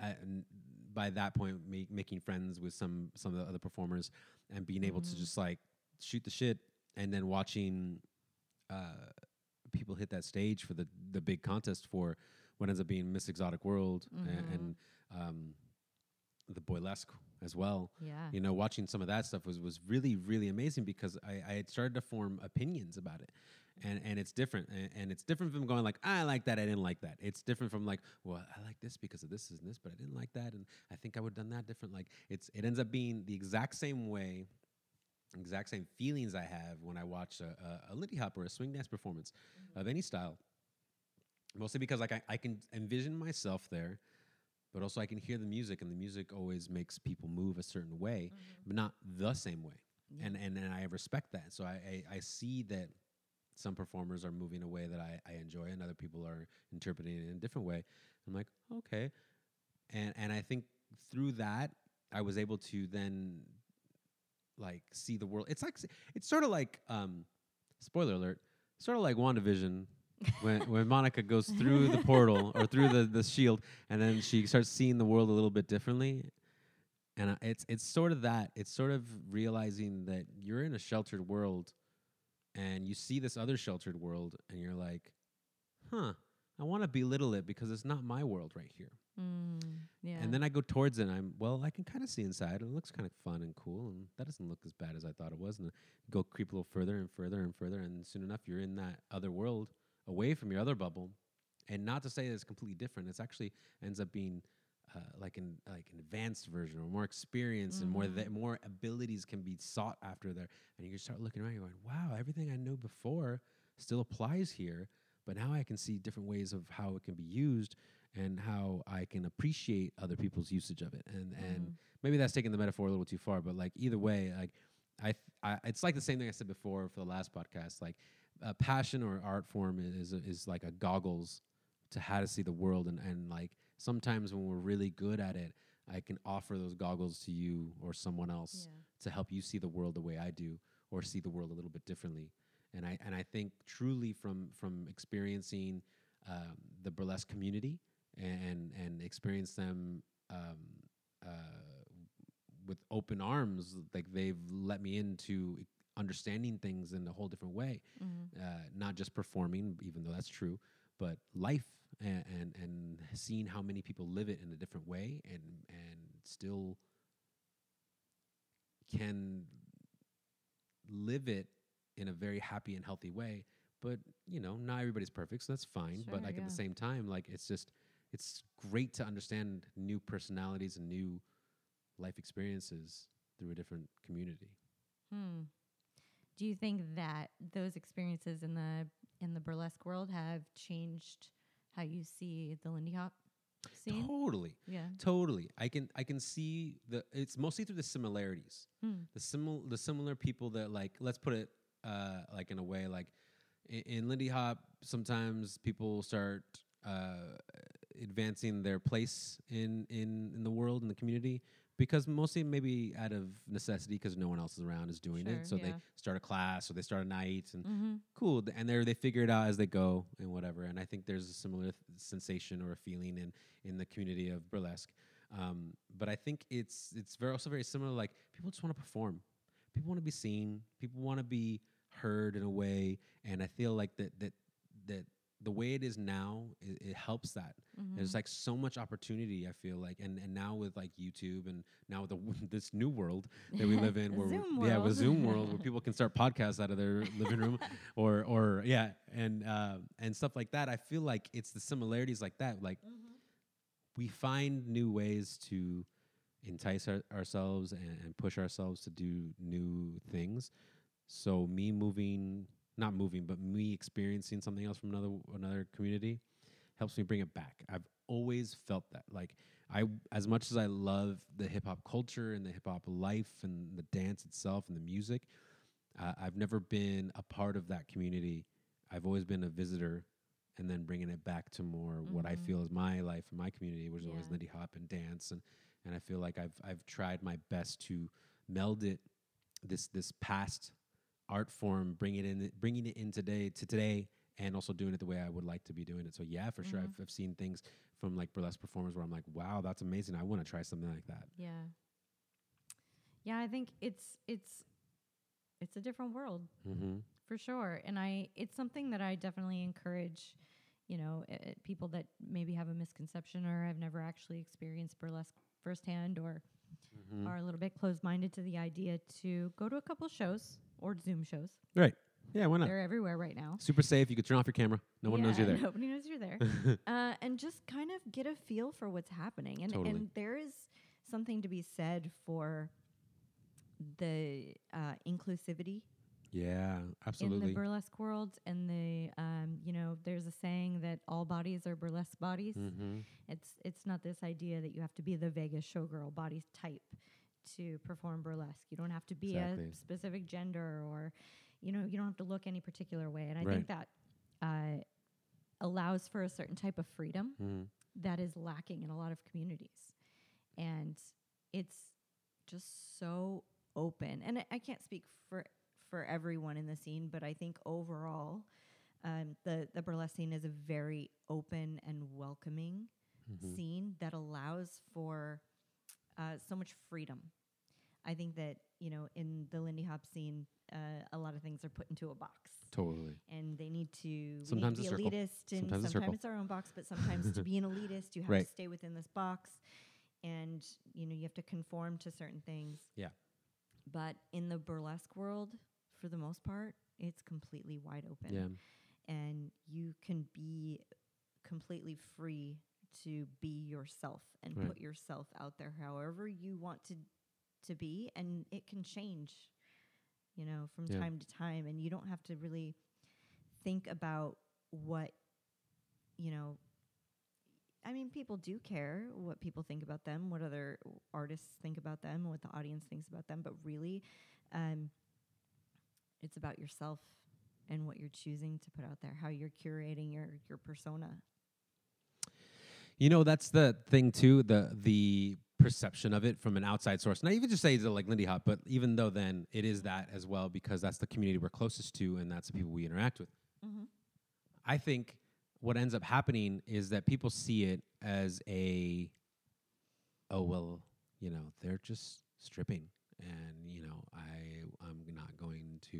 A: uh, and by that point ma- making friends with some some of the other performers and being able to
B: Mhm.
A: just like shoot the shit, and then watching uh, people hit that stage for the the big contest for what ends up being Miss Exotic World a-
B: Mhm.
A: and, um, the Boylesque as well.
B: Yeah.
A: You know, watching some of that stuff was was really really amazing because I, I had started to form opinions about it. And, and it's different and, and it's different from going like I like that I didn't like that it's different from like well I like this because of this and this but I didn't like that and I think I would have done that different like it's it ends up being the exact same way exact same feelings I have when I watch a, a, a Lindy Hop or a swing dance performance mm-hmm. of any style. Mostly because like I, I can envision myself there, but also I can hear the music, and the music always makes people move a certain way, mm-hmm. but not the same way.
B: Yeah.
A: And, and and I respect that. So I, I, I see that some performers are moving a way that I, I enjoy, and other people are interpreting it in a different way. I'm like, okay, and and I think through that I was able to then like see the world. It's like it's sort of like um, spoiler alert, sort of like WandaVision. when when Monica goes through the portal or through the, the shield, and then she starts seeing the world a little bit differently, and it's it's sort of that. It's sort of realizing that you're in a sheltered world, and you see this other sheltered world, and you're like, "Huh, I want to belittle it because it's not my world right here."
B: Mm, yeah.
A: And then I go towards it and I'm, well, I can kind of see inside. and It looks kind of fun and cool. And that doesn't look as bad as I thought it was. And go creep a little further and further and further. And soon enough, you're in that other world away from your other bubble. And not to say that it's completely different. It's actually ends up being uh, like an like an advanced version or more experience and more
B: Mhm.
A: that more abilities can be sought after there. And you start looking around, you're going, wow, everything I knew before still applies here. But now I can see different ways of how it can be used and how I can appreciate other people's usage of it. And and
B: Mhm.
A: maybe that's taking the metaphor a little too far, but like either way, like I, th- I it's like the same thing I said before for the last podcast. Like a passion or art form is is like a goggles to how to see the world, and and like sometimes when we're really good at it, I can offer those goggles to you or someone else
B: yeah.
A: to help you see the world the way I do or see the world a little bit differently. And I and I think truly from from experiencing um, the burlesque community and and experience them um, uh, with open arms, like they've let me into understanding things in a whole different way,
B: Mhm.
A: uh, not just performing, even though that's true, but life and, and and seeing how many people live it in a different way and and still can live it in a very happy and healthy way. But you know, not everybody's perfect, so that's fine. but
B: Sure,
A: like at the same time, like it's just it's great to understand new personalities and new life experiences through a different community.
B: Hmm. Do you think that those experiences in the in the burlesque world have changed how you see the Lindy Hop scene?
A: Totally.
B: Yeah.
A: Totally. I can I can see the it's mostly through the similarities.
B: Hmm.
A: The simil the similar people that like let's put it uh like in a way like in, in Lindy Hop sometimes people start uh advancing their place in in in the world in the community because mostly maybe out of necessity because no one else is around is doing
B: Sure,
A: it so they start a class or they start a night and
B: Mm-hmm.
A: cool and they they figure it out as they go and whatever. And i think there's a similar th- sensation or a feeling in in the community of burlesque. Um, but i think it's it's very also very similar like people just want to perform. People want to be seen. People want to be heard in a way. And i feel like that that that the way it is now it, it helps that
B: Mm-hmm.
A: there's like so much opportunity i feel like and and now with like youtube and now with the, this new world that we live in where we- yeah with zoom world where people can start podcasts out of their living room or or yeah and uh, and stuff like that i feel like it's the similarities like that like
B: Mm-hmm.
A: we find new ways to entice our, ourselves and, and push ourselves to do new things so me moving not moving but me experiencing something else from another another community helps me bring it back. I've always felt that like i as much as i love the hip hop culture and the hip hop life and the dance itself and the music uh, i've never been a part of that community. I've always been a visitor and then bringing it back to more what I feel is my life and my community, which is always
B: Yeah.
A: Lindy Hop and dance, and and I feel like I've I've tried my best to meld it this this past art form, bring it in, bringing it in today to today, and also doing it the way I would like to be doing it. So yeah, for sure,
B: Mhm.
A: I've, I've seen things from like burlesque performers where I'm like, wow, that's amazing. I want to try something like that.
B: Yeah. Yeah, I think it's it's it's a different world
A: Mm-hmm.
B: for sure, and I it's something that I definitely encourage. You know, uh, people that maybe have a misconception or have never actually experienced burlesque firsthand or
A: Mhm.
B: are a little bit closed minded to the idea to go to a couple shows or Zoom shows.
A: Right. Yeah, why not?
B: They're everywhere right now.
A: Super safe. You could turn off your camera. No one knows you're there.
B: Nobody knows you're there. uh, and just kind of get a feel for what's happening. And,
A: Totally.
B: and there is something to be said for the uh, inclusivity
A: yeah, absolutely.
B: in the burlesque world. And the, um, you know, there's a saying that all bodies are burlesque bodies.
A: mm-hmm.
B: It's it's not this idea that you have to be the Vegas showgirl body type to perform burlesque. You don't have to be
A: Exactly.
B: a specific gender or you know, you don't have to look any particular way. And I
A: Right.
B: think that uh, allows for a certain type of freedom
A: Mm-hmm.
B: that is lacking in a lot of communities. And it's just so open. And I, I can't speak for for everyone in the scene, but I think overall um, the the burlesque scene is a very open and welcoming
A: Mm-hmm.
B: scene that allows for uh, so much freedom. I think that you know in the Lindy Hop scene, uh, a lot of things are put into a box,
A: Totally.
B: and they need to
A: Sometimes
B: need to be
A: circle.
B: elitist, and
A: Sometimes
B: sometimes, it's our own box. But sometimes to be an elitist, you have
A: Right.
B: to stay within this box, and you know you have to conform to certain things.
A: Yeah.
B: But in the burlesque world, for the most part, it's completely wide open
A: Yeah.
B: and you can be completely free to be yourself and
A: Right.
B: put yourself out there however you want to to be and it can change you know from
A: Yeah.
B: time to time and you don't have to really think about what you know I mean people do care what people think about them what other artists think about them what the audience thinks about them but really um it's about yourself and what you're choosing to put out there, how you're curating your your persona.
A: You know, that's the thing too. The the perception of it from an outside source. Not even just say it's like Lindy Hop, but even though then it is that as well because that's the community we're closest to and that's the people we interact with.
B: Mm-hmm.
A: I think what ends up happening is that people see it as a, oh well, you know, they're just stripping, and you know, I I'm not going to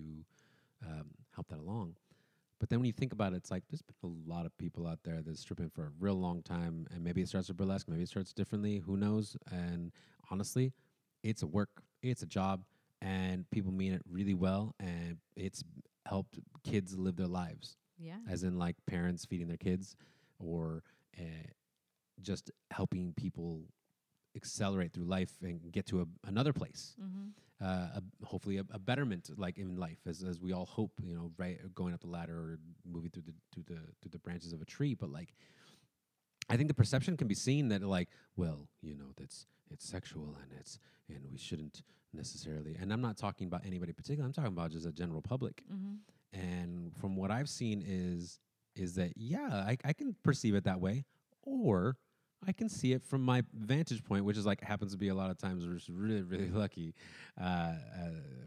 A: um, help that along. But then when you think about it, it's like there's been a lot of people out there that's stripping for a real long time, and maybe it starts with burlesque, maybe it starts differently. Who knows? And honestly, it's a work, it's a job, and people mean it really well, and it's helped kids live their lives
B: Yeah.
A: as in like parents feeding their kids or uh, just helping people accelerate through life and get to a, another place
B: Mm-hmm.
A: Uh, a, hopefully a, a betterment like in life as, as we all hope you know right going up the ladder or moving through the through the through the branches of a tree but like I think the perception can be seen that like, well, you know, that's it's sexual and it's and we shouldn't necessarily. And I'm not talking about anybody particular. I'm talking about just a general public.
B: Mm-hmm.
A: And from what I've seen is is that yeah, I, I can perceive it that way, or I can see it from my vantage point, which is like happens to be a lot of times we're just really really lucky uh, uh,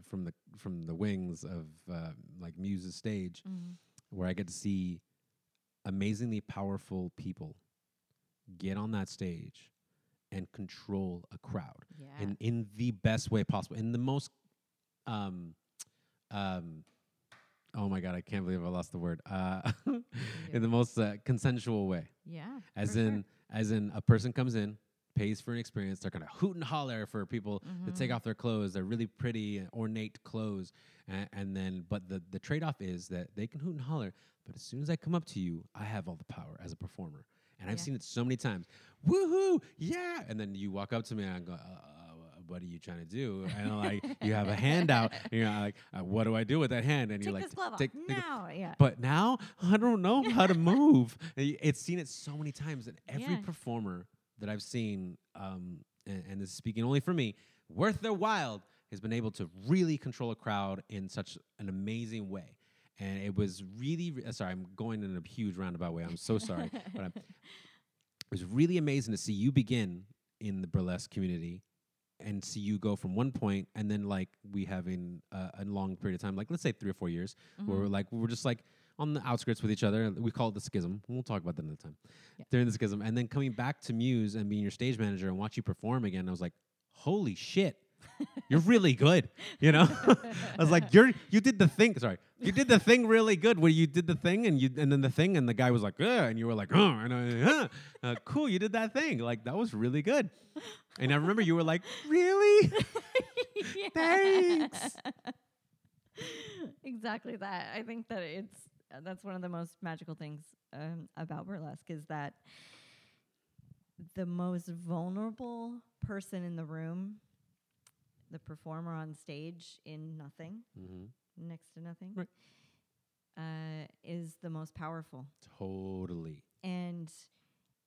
A: from the from the wings of uh, like Muse's stage,
B: Mm-hmm.
A: where I get to see amazingly powerful people get on that stage and control a crowd
B: Yeah.
A: in in the best way possible in the most um um oh my god i can't believe i lost the word uh in the most uh, consensual way
B: yeah.
A: as in
B: sure.
A: As in a person comes in pays for an experience they're gonna hoot and holler for people to take
B: Mhm.
A: off their clothes they're really pretty ornate clothes and, and then but the the trade-off is that they can hoot and holler but as soon as i come up to you i have all the power as a performer and i've
B: Yeah.
A: seen it so many times woohoo yeah and then you walk up to me and i go uh, uh, what are you trying to do and like you have a hand out and you're like uh, what do i do with that hand and
B: Take
A: you're like
B: glove
A: take- take
B: now. Yeah.
A: but now I don't know how to move. It's seen it so many times that every
B: Yeah.
A: performer that I've seen, um, and, and this is speaking only for me, worth their while, has been able to really control a crowd in such an amazing way. And it was really, re- uh, sorry, I'm going in a huge roundabout way. I'm so sorry. but I'm, it was really amazing to see you begin in the burlesque community and see you go from one point and then like we have in uh, a long period of time like let's say three or four years where we're
B: Mhm.
A: like we're just like on the outskirts with each other we call it the schism we'll talk about that another time
B: Yeah.
A: during the schism and then coming back to muse and being your stage manager and watch you perform again i was like holy shit You're really good. You know, I was like, you're you did the thing. Sorry, you did the thing really good. Where you did the thing and you and then the thing and the guy was like, uh, and you were like, uh, and I, uh, uh, cool, you did that thing. Like that was really good. And I remember you were like, really? Thanks.
B: exactly that. I think that it's uh, that's one of the most magical things um, about burlesque is that the most vulnerable person in the room, the performer on stage in nothing,
A: hmm
B: next to nothing,
A: Right.
B: uh, is the most powerful.
A: Totally.
B: and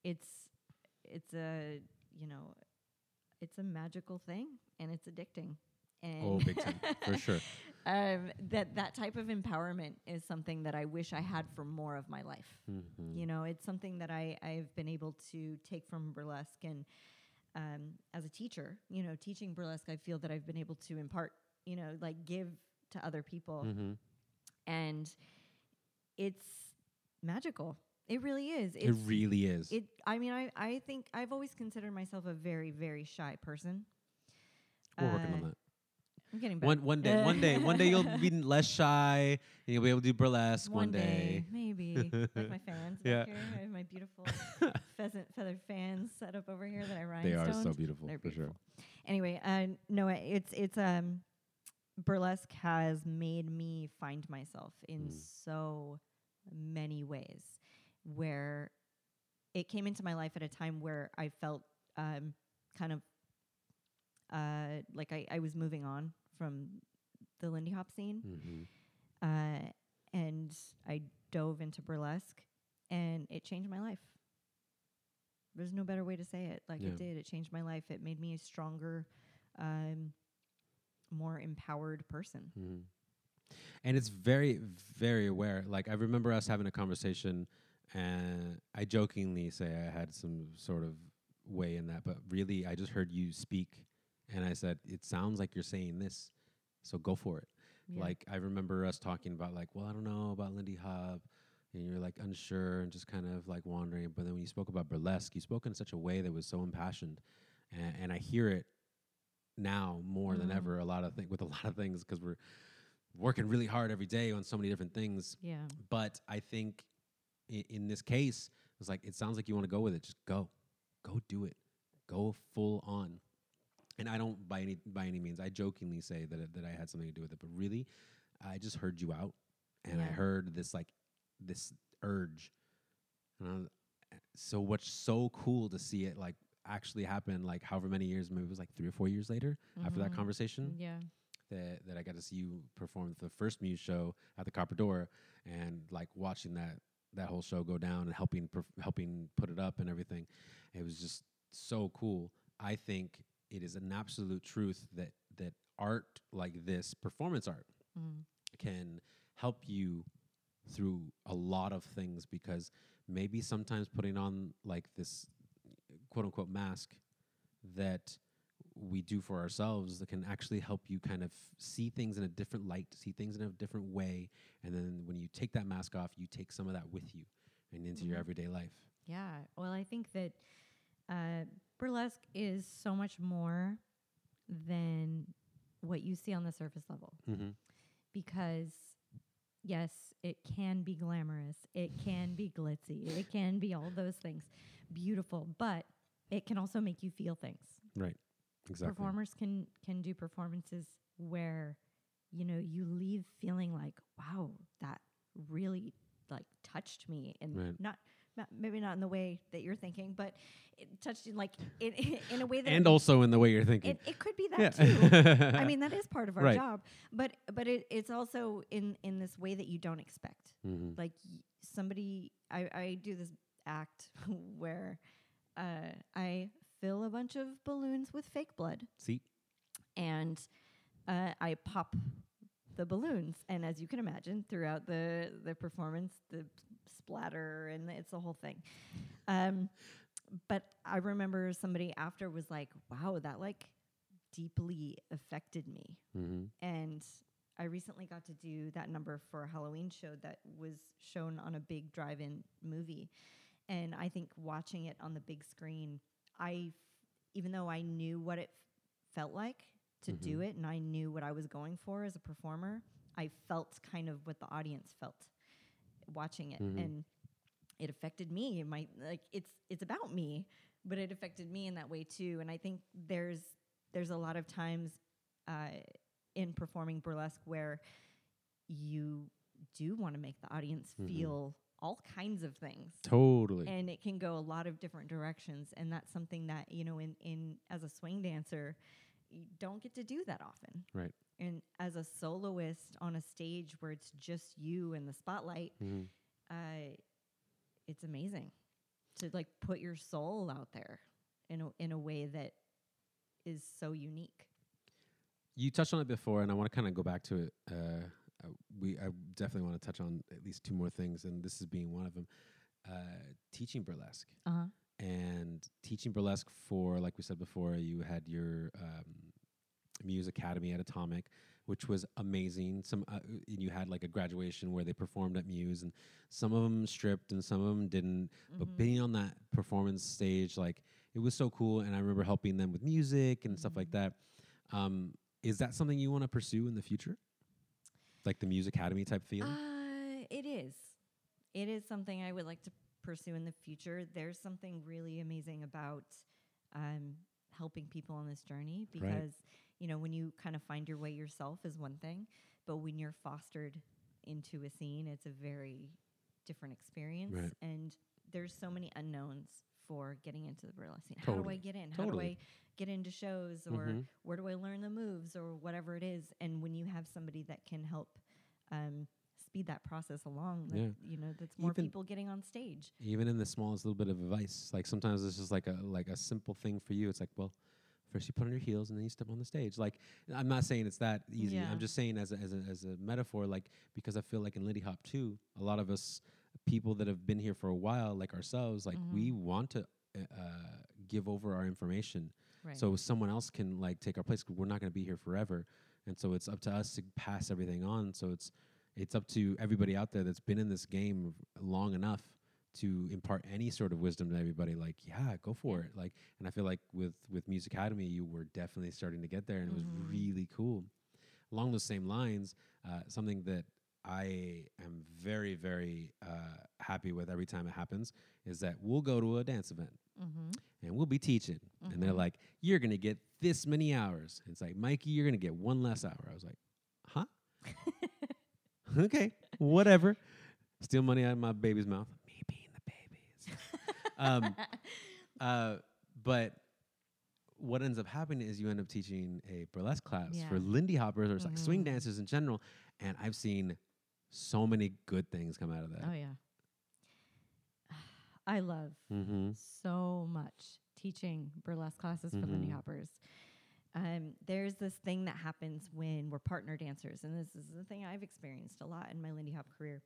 B: it's it's a you know it's a magical thing and it's addicting and
A: Oh, big time for sure.
B: um, that that type of empowerment is something that I wish I had for more of my life.
A: Mhm.
B: You know, it's something that I I've been able to take from burlesque and um, as a teacher, you know, teaching burlesque, I feel that I've been able to impart, you know, like give to other people,
A: Mhm.
B: and it's magical. It really is.
A: It really is.
B: it i mean i i think i've always considered myself a very very shy person
A: We're working on
B: Uh,
A: that.
B: I'm getting better.
A: One one day, one day, one day you'll be less shy and you'll be able to do burlesque one,
B: one day, maybe like my fans
A: Yeah.
B: back here i have my beautiful pheasant feather fans set up over here that i ride.
A: They are so
B: rhinestoned.
A: beautiful
B: They're
A: for sure.
B: anyway uh no it's it's um burlesque has made me find myself in
A: Mm.
B: so many ways where it came into my life at a time where I felt um, kind of uh, like I, I was moving on from the Lindy Hop scene.
A: hmm
B: Uh, and I dove into burlesque and it changed my life. There's no better way to say it. Like
A: Yeah.
B: it did. It changed my life. It made me a stronger, um, more empowered person.
A: hmm And it's very, very aware. Like I remember us having a conversation, and I jokingly say I had some sort of way in that, but really I just heard you speak, and I said it sounds like you're saying this, so go for it.
B: Yeah.
A: Like I remember us talking about like, well, I don't know about Lindy Hop, and you're like unsure and just kind of like wandering. But then when you spoke about burlesque, you spoke in such a way that was so impassioned, and, and I hear it now more than
B: Mhm.
A: ever. A lot of things with a lot of things because we're working really hard every day on so many different things.
B: yeah.
A: But I think i- in this case, it's like it sounds like you want to go with it. Just go, go do it, go full on. And I don't by any by any means. I jokingly say that that I had something to do with it, but really, I just heard you out, and I heard this like this urge, and I was, so what's so cool to see it like actually happen. Like however many years, maybe it was like three or four years later after that
B: Mhm.
A: conversation
B: Yeah.
A: that that I got to see you perform the first Muse show at the Copper Door, and like watching that that whole show go down and helping perf- helping put it up and everything. It was just so cool. I think it is an absolute truth that that art like this, performance art,
B: Mm.
A: can help you through a lot of things because maybe sometimes putting on like this quote unquote mask that we do for ourselves that can actually help you kind of see things in a different light, see things in a different way. And then when you take that mask off, you take some of that with you and into your
B: Mhm.
A: everyday life.
B: Yeah. Well, I think that uh, burlesque is so much more than what you see on the surface level
A: Mm-hmm.
B: because, yes, it can be glamorous, it can be glitzy, it can be all those things, beautiful, but it can also make you feel things.
A: Right. Exactly.
B: Performers can can do performances where you know you leave feeling like, wow, that really like touched me, and
A: Right.
B: not. Maybe not in the way that you're thinking, but it touched in like in, in a way that
A: And also in the way you're thinking.
B: it, it could be that
A: yeah.
B: too. I mean, that is part of our
A: Right.
B: job, but but it, it's also in in this way that you don't expect.
A: Mhm.
B: Like somebody, I I do this act where uh, I fill a bunch of balloons with fake blood,
A: See?
B: and uh, I pop the balloons. And as you can imagine, throughout the the performance, the splatter and it's the whole thing. Um, but I remember somebody after was like, "Wow, that like deeply affected me."
A: Mm-hmm.
B: And I recently got to do that number for a Halloween show that was shown on a big drive-in movie. And I think watching it on the big screen, I, f- even though I knew what it f- felt like, to do
A: Mhm.
B: it and I knew what I was going for as a performer, I felt kind of what the audience felt watching it
A: Mhm.
B: and it affected me. It might like it's it's about me, but it affected me in that way too. And I think there's there's a lot of times uh, in performing burlesque where you do want to make the audience
A: Mhm.
B: feel all kinds of things
A: Totally.
B: and it can go a lot of different directions and that's something that you know in in as a swing dancer you don't get to do that often
A: Right.
B: and as a soloist on a stage where it's just you and the spotlight
A: Mhm.
B: uh it's amazing to like put your soul out there in a in a way that is so unique
A: You touched on it before, and I want to kind of go back to it. Uh, uh, we I definitely want to touch on at least two more things, and this is being one of them. Uh, teaching burlesque
B: uh-huh
A: and teaching burlesque for, like we said before, you had your um, Muse Academy at Atomic, which was amazing. Some uh, and you had like a graduation where they performed at Muse, and some of them stripped and some of them didn't. But
B: Mhm.
A: being on that performance stage, like it was so cool, and I remember helping them with music and stuff like
B: Mhm.
A: that. Um, is that something you want to pursue in the future, like the Muse Academy type feel?
B: Uh, it is. It is something I would like to pursue in the future. There's something really amazing about um, helping people on this journey because, you know, when you kind of find your way yourself is one thing, but when you're fostered into a scene, it's a very different experience.
A: Right.
B: And there's so many unknowns for getting into the burlesque scene. How do I get in? How do I get into shows or
A: Mhm.
B: where do I learn the moves or whatever it is? And when you have somebody that can help um, speed that process along, that,
A: Yeah.
B: you know, that's more
A: Even-
B: people getting on stage.
A: even in the smallest little bit of advice. Like sometimes it's just like a like a simple thing for you. It's like, well, first you put on your heels and then you step on the stage. Like I'm not saying it's that easy.
B: Yeah.
A: I'm just saying as a, as a as a metaphor, like because I feel like in Lindy Hop too, a lot of us people that have been here for a while, like ourselves, like we want to uh, uh, give over our information
B: Right.
A: so someone else can like take our place. we're not going to be here forever, and so it's up to us to pass everything on. So it's it's up to everybody out there that's been in this game long enough to impart any sort of wisdom to everybody. Like, yeah, go for it. Like, and I feel like with with Muse Academy, you were definitely starting to get there, and it was
B: Mhm.
A: really cool. Along those same lines, uh, something that I am very very uh, happy with every time it happens is that we'll go to a dance event
B: mm-hmm.
A: and we'll be teaching. And they're
B: Mhm.
A: like, you're going to get this many hours. And it's like, Mikey, you're going to get one less hour. I was like, huh? okay, whatever. Steal money out of my baby's mouth. Me being the babies. um, uh, but what ends up happening is you end up teaching a burlesque class for Lindy hoppers or like swing dancers in general. And I've seen so many good things come out of that.
B: oh yeah. I love
A: Mm-hmm.
B: so much teaching burlesque classes for Lindy
A: Mhm.
B: Hoppers. Um, there's this thing that happens when we're partner dancers, and this is the thing I've experienced a lot in my Lindy Hop career.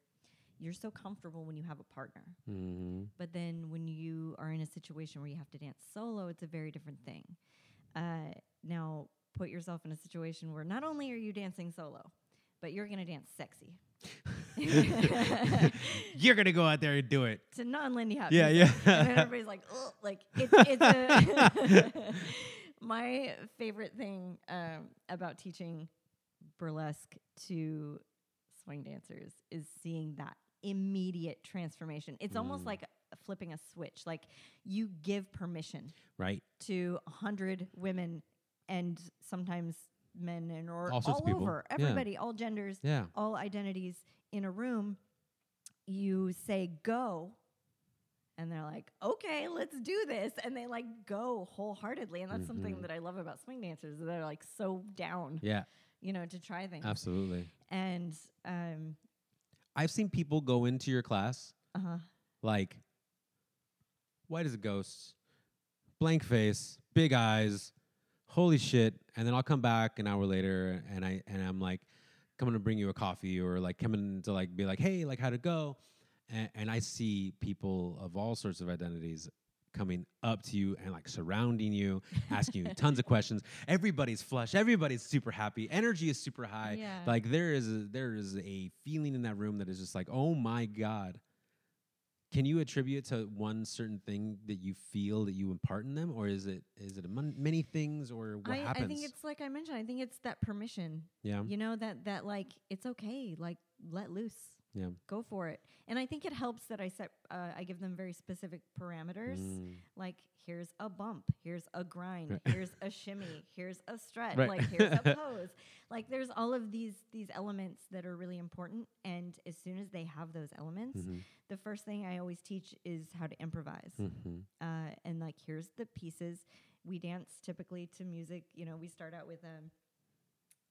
B: You're so comfortable when you have a partner,
A: Mm-hmm.
B: but then when you are in a situation where you have to dance solo, it's a very different thing. Uh, now, put yourself in a situation where not only are you dancing solo, but you're going to dance sexy
A: You're gonna go out there and do it.
B: to non-Lindy Hop.
A: Yeah,
B: music.
A: yeah.
B: and everybody's like, oh, like it's, it's a my favorite thing um, about teaching burlesque to swing dancers is seeing that immediate transformation. It's almost
A: Mm.
B: like flipping a switch. Like you give permission
A: Right.
B: to a hundred women and sometimes men and or
A: All
B: all over
A: Yeah.
B: everybody, all genders,
A: Yeah.
B: all identities in a room, you say go, and they're like, okay, let's do this. And they like go wholeheartedly. And that's something
A: Mhm.
B: that I love about swing dancers. They're like so down,
A: Yeah.
B: you know, to try things.
A: Absolutely.
B: And, um,
A: I've seen people go into your class
B: uh-huh.
A: like white as a ghost, blank face, big eyes, holy shit, and then I'll come back an hour later and I and I'm like coming to bring you a coffee or like coming to like be like, "Hey, like how'd it go?" And, and I see people of all sorts of identities coming up to you and like surrounding you, asking you tons of questions. Everybody's flush, everybody's super happy, energy is super high.
B: Yeah.
A: Like there is a, there is a feeling in that room that is just like, "Oh my god." can you attribute to one certain thing that you feel that you impart in them, or is it is it mon- many things, or what
B: I,
A: happens?
B: I think it's like I mentioned. I think it's that permission.
A: yeah,
B: You know that that like it's okay. Like let loose.
A: Yeah.
B: Go for it. And I think it helps that I set. Uh, I give them very specific parameters.
A: Mm.
B: Like here's a bump. Here's a grind.
A: Right.
B: here's a shimmy. Here's a stretch.
A: Right.
B: Like here's a pose. Like there's all of these these elements that are really important. And as soon as they have those elements,
A: Mhm.
B: the first thing I always teach is how to improvise.
A: Mhm.
B: uh, and like here's the pieces we dance typically to music you know we start out with um,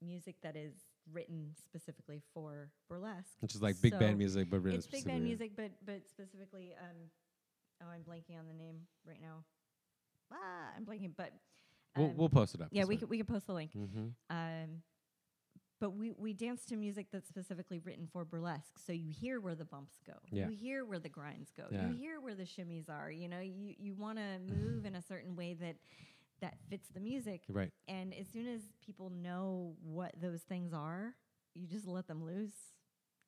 B: music that is written specifically for burlesque
A: Which is like big band music, but really
B: it's big band music but but specifically um oh i'm blanking on the name right now ah i'm blanking but
A: We'll,
B: um,
A: we'll post it up.
B: yeah we could we could post the link
A: Mm-hmm.
B: um but we, we dance to music that's specifically written for burlesque. So you hear where the bumps go.
A: Yeah.
B: You hear where the grinds go.
A: Yeah.
B: You hear where the shimmies are. You know, you, you want to move in a certain way that that fits the music.
A: Right.
B: And as soon as people know what those things are, you just let them loose.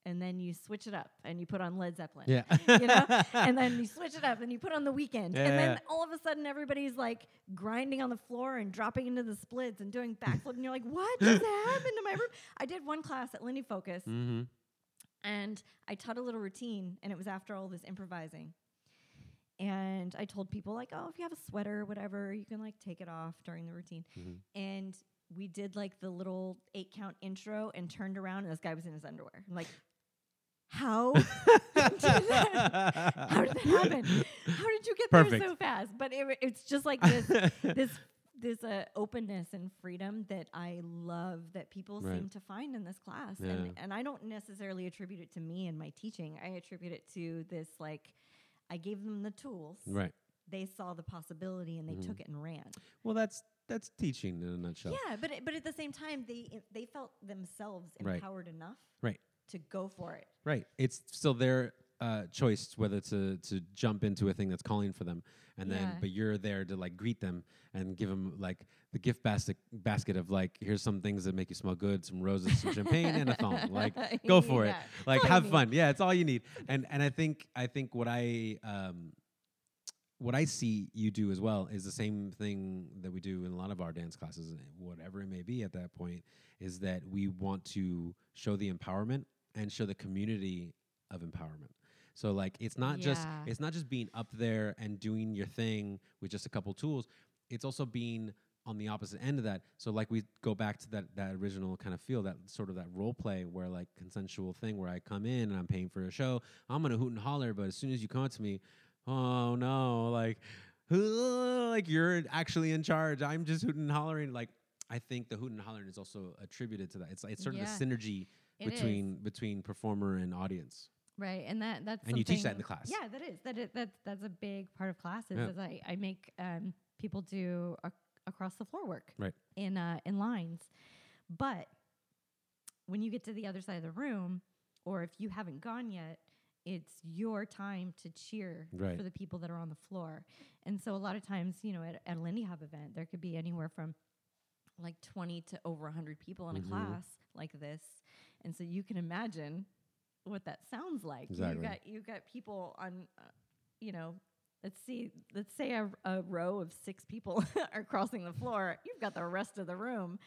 B: And then you switch it up and you put on Led Zeppelin.
A: Yeah.
B: You know? and then you switch it up and you put on The Weeknd. And
A: Yeah.
B: then all of a sudden everybody's like grinding on the floor and dropping into the splits and doing backflip. and you're like, what just happened to my room? I did one class at Lindy Focus
A: mm-hmm.
B: and I taught a little routine and it was after all this improvising. And I told people like, oh, if you have a sweater or whatever, you can like take it off during the routine.
A: Mhm.
B: And we did like the little eight count intro and turned around and this guy was in his underwear. I'm like, how did that, how did that happen? How did you get
A: Perfect.
B: there so fast? But it, it's just like this this this uh, openness and freedom that I love that people
A: Right.
B: seem to find in this class.
A: Yeah.
B: And and I don't necessarily attribute it to me and my teaching. I attribute it to this like I gave them the tools.
A: right.
B: They saw the possibility and they
A: Mhm.
B: took it and ran.
A: Well, that's that's teaching in a nutshell.
B: Yeah, but it, but at the same time they they felt themselves
A: Right.
B: empowered enough
A: Right.
B: to go for it.
A: Right. It's still their uh, choice whether to to jump into a thing that's calling for them, and then
B: Yeah.
A: but you're there to like greet them and give them like the gift basket basket of like here's some things that make you smell good, some roses, some champagne, and a thong. Like go for it. Like have fun. Yeah, it's all you need. And and I think I think what I um what I see you do as well is the same thing that we do in a lot of our dance classes, eh, whatever it may be at that point, is that we want to show the empowerment and show the community of empowerment. So like it's not just it's not just being up there and doing your thing with just a couple tools. It's also being on the opposite end of that. So like we go back to that that original kind of feel, that sort of that role play where like consensual thing where I come in and I'm paying for a show. I'm gonna hoot and holler, but as soon as you come up to me, oh no, like like you're actually in charge. I'm just hooting and hollering. Like I think the hoot and hollering is also attributed to that. It's it's sort
B: Yeah.
A: of the synergy
B: It is.
A: between between performer and audience.
B: Right, and that that's
A: And you teach that in the class.
B: Yeah, that is that is that's that's a big part of classes.
A: Yeah.
B: Is I I make um, people do ac- across the floor work
A: Right.
B: in uh, in lines, but when you get to the other side of the room, or if you haven't gone yet, it's your time to cheer
A: Right.
B: for the people that are on the floor. And so a lot of times, you know, at, at a Lindy Hop event, there could be anywhere from like 20 to over 100 people in
A: Mhm.
B: a class like this. And so you can imagine what that sounds like.
A: Exactly.
B: You've got you've got people on uh, you know, let's see, let's say a, a row of 6 people are crossing the floor. You've got the rest of the room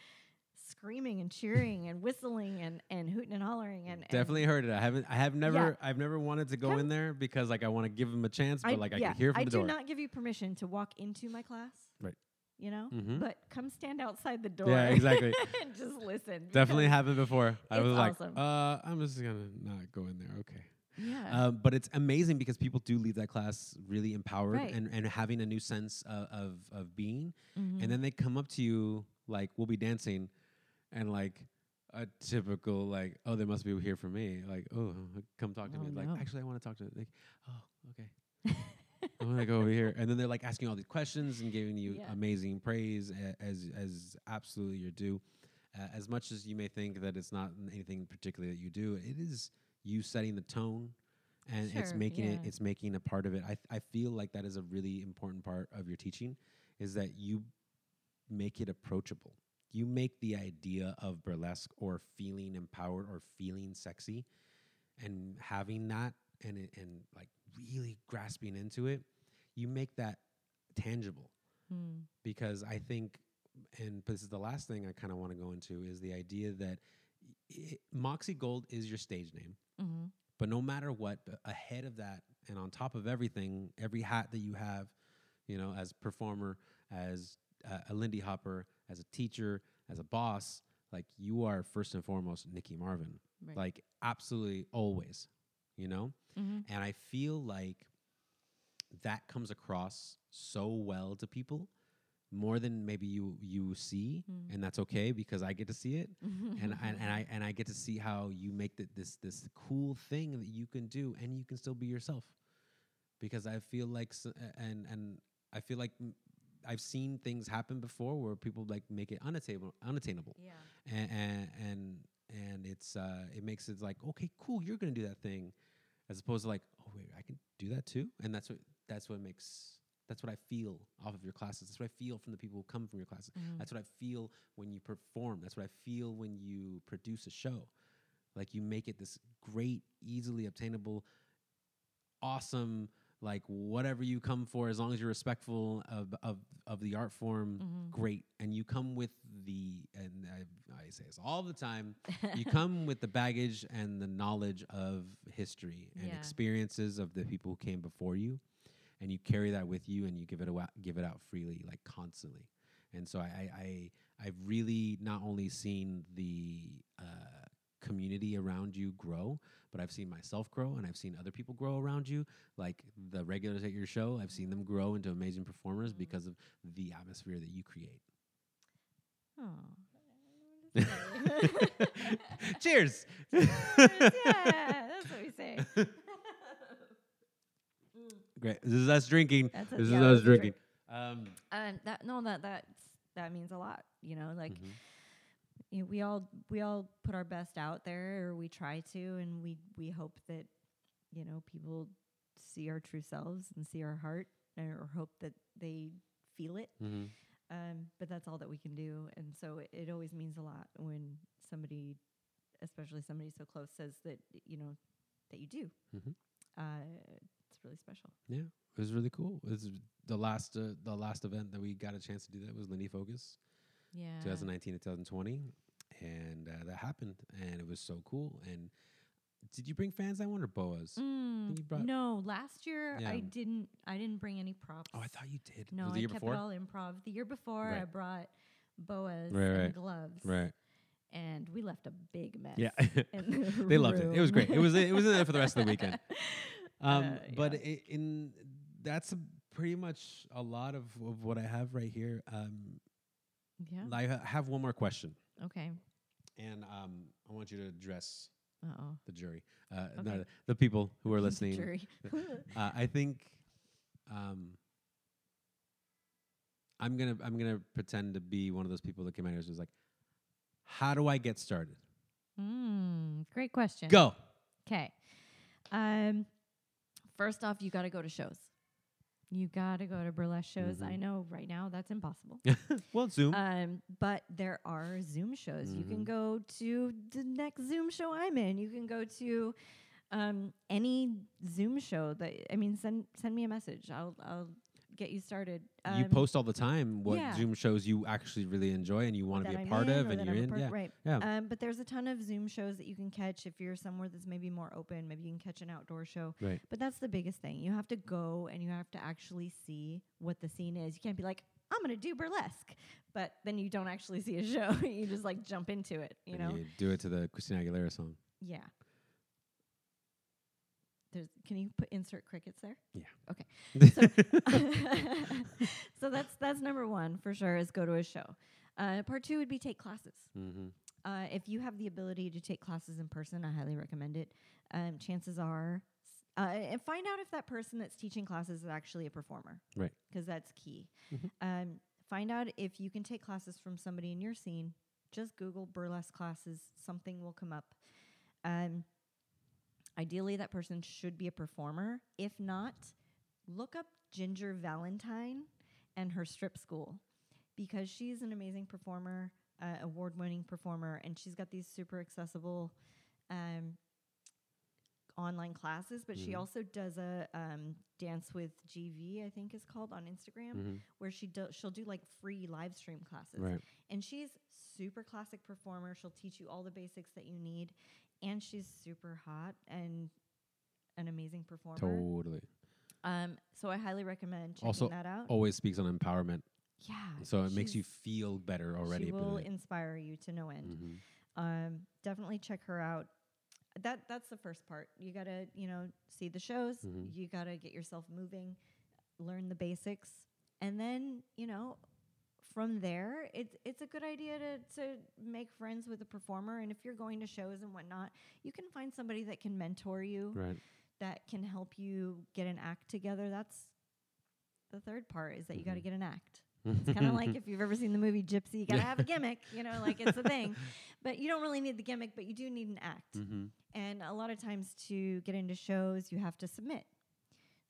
B: screaming and cheering and whistling and and hooting and hollering and and
A: Definitely heard it. I haven't. I have never. I've never wanted to go in there because like I want to give them a chance, but like I
B: yeah,
A: can hear from
B: I
A: the
B: do
A: door.
B: not give you permission to walk into my class. You know,
A: Mhm.
B: but come stand outside the door.
A: Yeah, exactly.
B: and just listen.
A: Definitely happened before. I was like,
B: awesome.
A: uh, I'm just gonna not go in there. Okay.
B: Yeah.
A: Um, but it's amazing because people do leave that class really empowered
B: Right.
A: and, and having a new sense of, of, of being.
B: Mhm.
A: And then they come up to you, like, we'll be dancing, and like a typical, like, oh, they must be here for me. Like, oh, come talk to
B: Oh,
A: me. Like, actually, I want to talk to Like, oh, okay. I'm gonna go over here, and then they're like asking all these questions and giving you
B: Yeah.
A: amazing praise as as absolutely your due. Uh, as much as you may think that it's not anything particularly that you do, it is you setting the tone, and it's
B: Sure,
A: making it it's making a part of it. I I feel like that is a really important part of your teaching, is that you make it approachable. You make the idea of burlesque or feeling empowered or feeling sexy, and having that and and like really grasping into it, you make that tangible
B: Mm.
A: because I think, and this is the last thing I kind of want to go into is the idea that i Moxie Gold is your stage name,
B: Mm-hmm.
A: but no matter what, ahead of that and on top of everything, every hat that you have, you know, as performer, as uh, a Lindy Hopper, as a teacher, as a boss, like you are first and foremost Nikki Marvin,
B: Right.
A: like absolutely always, you know.
B: mm-hmm.
A: And I feel like that comes across so well to people more than maybe you you see
B: Mm.
A: and that's okay because I get to see it and, and and I and I get to see how you make th- this this cool thing that you can do and you can still be yourself because I feel like and and I feel like I've seen things happen before where people like make it unattainable unattainable
B: yeah.
A: and and and, and it's uh it makes it like okay cool you're gonna do that thing as opposed to like oh wait i can do that too? And that's what that's what makes that's what i feel off of your classes. That's what i feel from the people who come from your classes.
B: Mhm.
A: that's what i feel when you perform. That's what i feel when you produce a show. Like you make it this great easily obtainable awesome like whatever you come for as long as you're respectful of of, of the art form
B: Mhm.
A: great. And you come with the and I, I say this all the time you come with the baggage and the knowledge of history and
B: Yeah.
A: experiences of the people who came before you and you carry that with you and you give it out give it out freely like constantly and so i i, i've really not only seen the uh, community around you grow but i've seen myself grow and i've seen other people grow around you like the regulars at your show i've seen them grow into amazing performers
B: Mhm.
A: because of the atmosphere that you create
B: Oh.
A: cheers
B: yeah, that's what we say.
A: Great this is us drinking
B: That's a-
A: this
B: yeah,
A: is us
B: drink.
A: drinking um
B: Um, that no, that that's that means a lot. You know, like
A: mhm.
B: you know, we all we all put our best out there, or we try to, and we we hope that you know people see our true selves and see our heart, or hope that they feel it.
A: Mhm.
B: Um, but that's all that we can do, and so it, it always means a lot when somebody, especially somebody so close, says that you know that you do.
A: Mm-hmm.
B: Uh, it's really special.
A: Yeah, it was really cool. It was the last uh, the last event that we got a chance to do that was Lindy Focus,
B: Yeah.
A: 2019 to 2020, and uh, that happened, and it was so cool. And did you bring fans that one or boas?
B: Mm,
A: brought-
B: no, last year I didn't. I didn't bring any props.
A: Oh, I thought you did.
B: No, I
A: year
B: kept
A: before?
B: it all improv. The year before, I brought boas
A: Right,
B: and
A: right,
B: gloves,
A: right.
B: and we left a big mess.
A: Yeah,
B: the
A: they loved it. It was great. It was it was in there for the rest of the weekend. Um,
B: Uh,
A: but
B: yeah.
A: i in that's pretty much a lot of, of what I have right here. Um,
B: yeah.
A: I have one more question,
B: Okay.
A: and um, I want you to address
B: Uh oh.
A: the jury, uh,
B: Okay.
A: no, the people who are listening.
B: Jury.
A: uh, I think um, I'm gonna I'm gonna pretend to be one of those people that came out here and was like, "How do I get started?"
B: mm, great question.
A: Go.
B: Okay. Um, first off, you got to go to shows. You got to go to burlesque shows. I
A: Mhm.
B: know right now that's impossible.
A: well, Zoom.
B: Um, but there are Zoom shows. You can
A: Mhm.
B: go to the next Zoom show I'm in. You can go to um, any Zoom show that I mean. Send send me a message. I'll I'll get you started.
A: you
B: Um,
A: post all the time what
B: yeah.
A: Zoom shows you actually really enjoy and you want to be a
B: I'm
A: part of, and you're
B: I'm
A: in.
B: part-
A: Yeah,
B: right.
A: yeah.
B: Um, but there's a ton of Zoom shows that you can catch if you're somewhere that's maybe more open. Maybe you can catch an outdoor show.
A: Right.
B: But that's the biggest thing. You have to go and you have to actually see what the scene is. You can't be like, I'm gonna do burlesque, but then you don't actually see a show. you just like jump into it. You
A: And
B: know?
A: you do it to the Christina Aguilera song.
B: Yeah. There's. Can you put insert crickets there?
A: Yeah.
B: Okay. So, so that's that's number one for sure. Is go to a show. Uh, part two would be take classes.
A: mm-hmm.
B: Uh, if you have the ability to take classes in person, I highly recommend it. Um, chances are, uh, and find out if that person that's teaching classes is actually a performer,
A: Right.
B: Because that's key.
A: Mhm.
B: Um, find out if you can take classes from somebody in your scene. Just Google burlesque classes; something will come up. Um, ideally, that person should be a performer. If not, look up Ginger Valentine and her strip school because she's an amazing performer, uh, award winning performer, and she's got these super accessible um, online classes, but she
A: Mhm.
B: also does a um, dance with GV, I think is called on Instagram,
A: Mhm.
B: where she do, she'll do like free live stream classes.
A: Right.
B: And she's super classic performer. She'll teach you all the basics that you need, and she's super hot and an amazing performer.
A: Totally.
B: Um, so I highly recommend checking
A: Also,
B: that out.
A: Always speaks on empowerment,
B: yeah.
A: so it makes you feel better already.
B: She will inspire you to no end.
A: Mhm.
B: Um, definitely check her out. That that's the first part. You gotta, you know, see the shows.
A: Mhm.
B: You gotta get yourself moving, learn the basics, and then you know, from there, it's it's a good idea to to make friends with a performer. And if you're going to shows and whatnot, you can find somebody that can mentor you,
A: Right.
B: that can help you get an act together. That's the third part is that you got to get an act. It's kind of like if you've ever seen the movie Gypsy, you got to have a gimmick, you know, like it's a thing. But you don't really need the gimmick, but you do need an act.
A: hmm
B: And a lot of times to get into shows, you have to submit.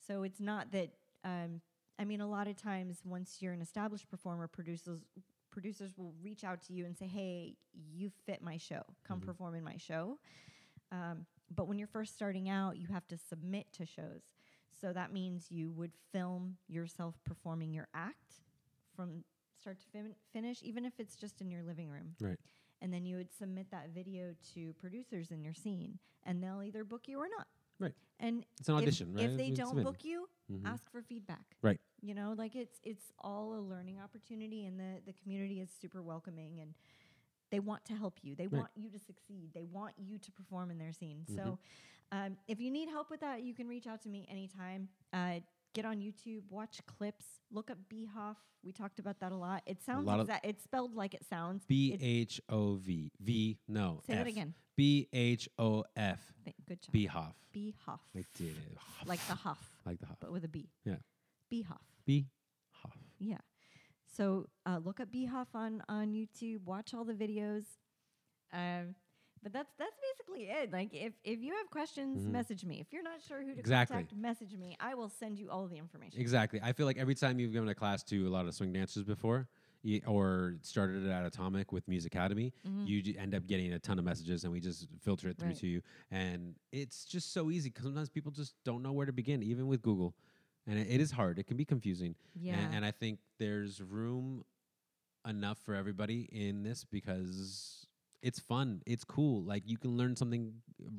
B: So it's not that, um, I mean, a lot of times once you're an established performer, producers producers will reach out to you and say, "Hey, you fit my show. Come
A: Mhm.
B: perform in my show." Um, but when you're first starting out, you have to submit to shows. So that means you would film yourself performing your act from start to fin- finish, even if it's just in your living room.
A: Right.
B: And then you would submit that video to producers in your scene, and they'll either book you or not.
A: Right.
B: And
A: It's an
B: if-
A: audition, right?
B: if they
A: It's
B: don't
A: submitted.
B: book you,
A: Mhm.
B: ask for feedback.
A: Right.
B: You know, like it's it's all a learning opportunity, and the the community is super welcoming, and they want to help you. They
A: Right.
B: want you to succeed. They want you to perform in their scene.
A: Mhm.
B: So, um, if you need help with that, you can reach out to me anytime. Uh, get on YouTube, watch clips, look up BHoF. We talked about that a lot. It sounds
A: lot
B: exact. It's spelled like it sounds.
A: B
B: It's-
A: H O V V no.
B: Say that
A: F.
B: again.
A: B H O F.
B: Th- Good job.
A: BHoF.
B: BHoF.
A: I did it.
B: Like the huff,
A: Like the Hoff.
B: but with a B.
A: Yeah.
B: BHoF.
A: BHoF.
B: Yeah. So uh, look up BHoF on on YouTube. Watch all the videos. Um, but that's that's basically it. Like if if you have questions,
A: Mhm.
B: message me. If you're not sure who to
A: Exactly.
B: contact, message me. I will send you all the information.
A: Exactly. I feel like every time you've given a class to a lot of swing dancers before, or started it at Atomic with Muse Academy,
B: Mhm.
A: you end up getting a ton of messages, and we just filter it through
B: Right.
A: to you. And it's just so easy because sometimes people just don't know where to begin, even with Google, and it, it is hard. It can be confusing.
B: yeah.
A: And, and I think there's room enough for everybody in this because it's fun. It's cool. Like you can learn something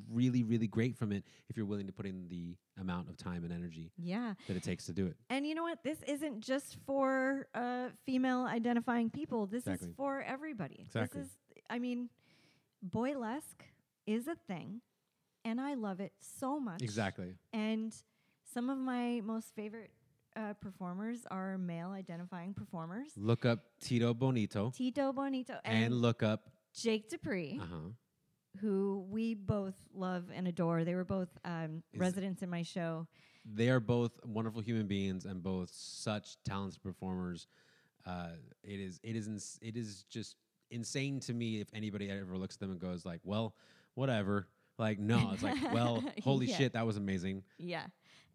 A: really, really great from it if you're willing to put in the amount of time and energy
B: yeah.
A: that it takes to do it.
B: And you know what? This isn't just for uh, female identifying people. This
A: Exactly.
B: is for everybody.
A: Exactly.
B: This is, I mean, boylesque is a thing, and I love it so much.
A: Exactly.
B: And some of my most favorite uh, performers are male identifying performers.
A: Look up Tito Bonito
B: Tito Bonito and,
A: and look up.
B: Jake Dupree,
A: Uh huh.
B: who we both love and adore. They were both um, residents in my show.
A: They are both wonderful human beings and both such talented performers. Uh, it is it is ins- it is just insane to me if anybody ever looks at them and goes like, "Well, whatever." Like, no, it's like, "Well, holy
B: Yeah.
A: shit, that was amazing."
B: Yeah.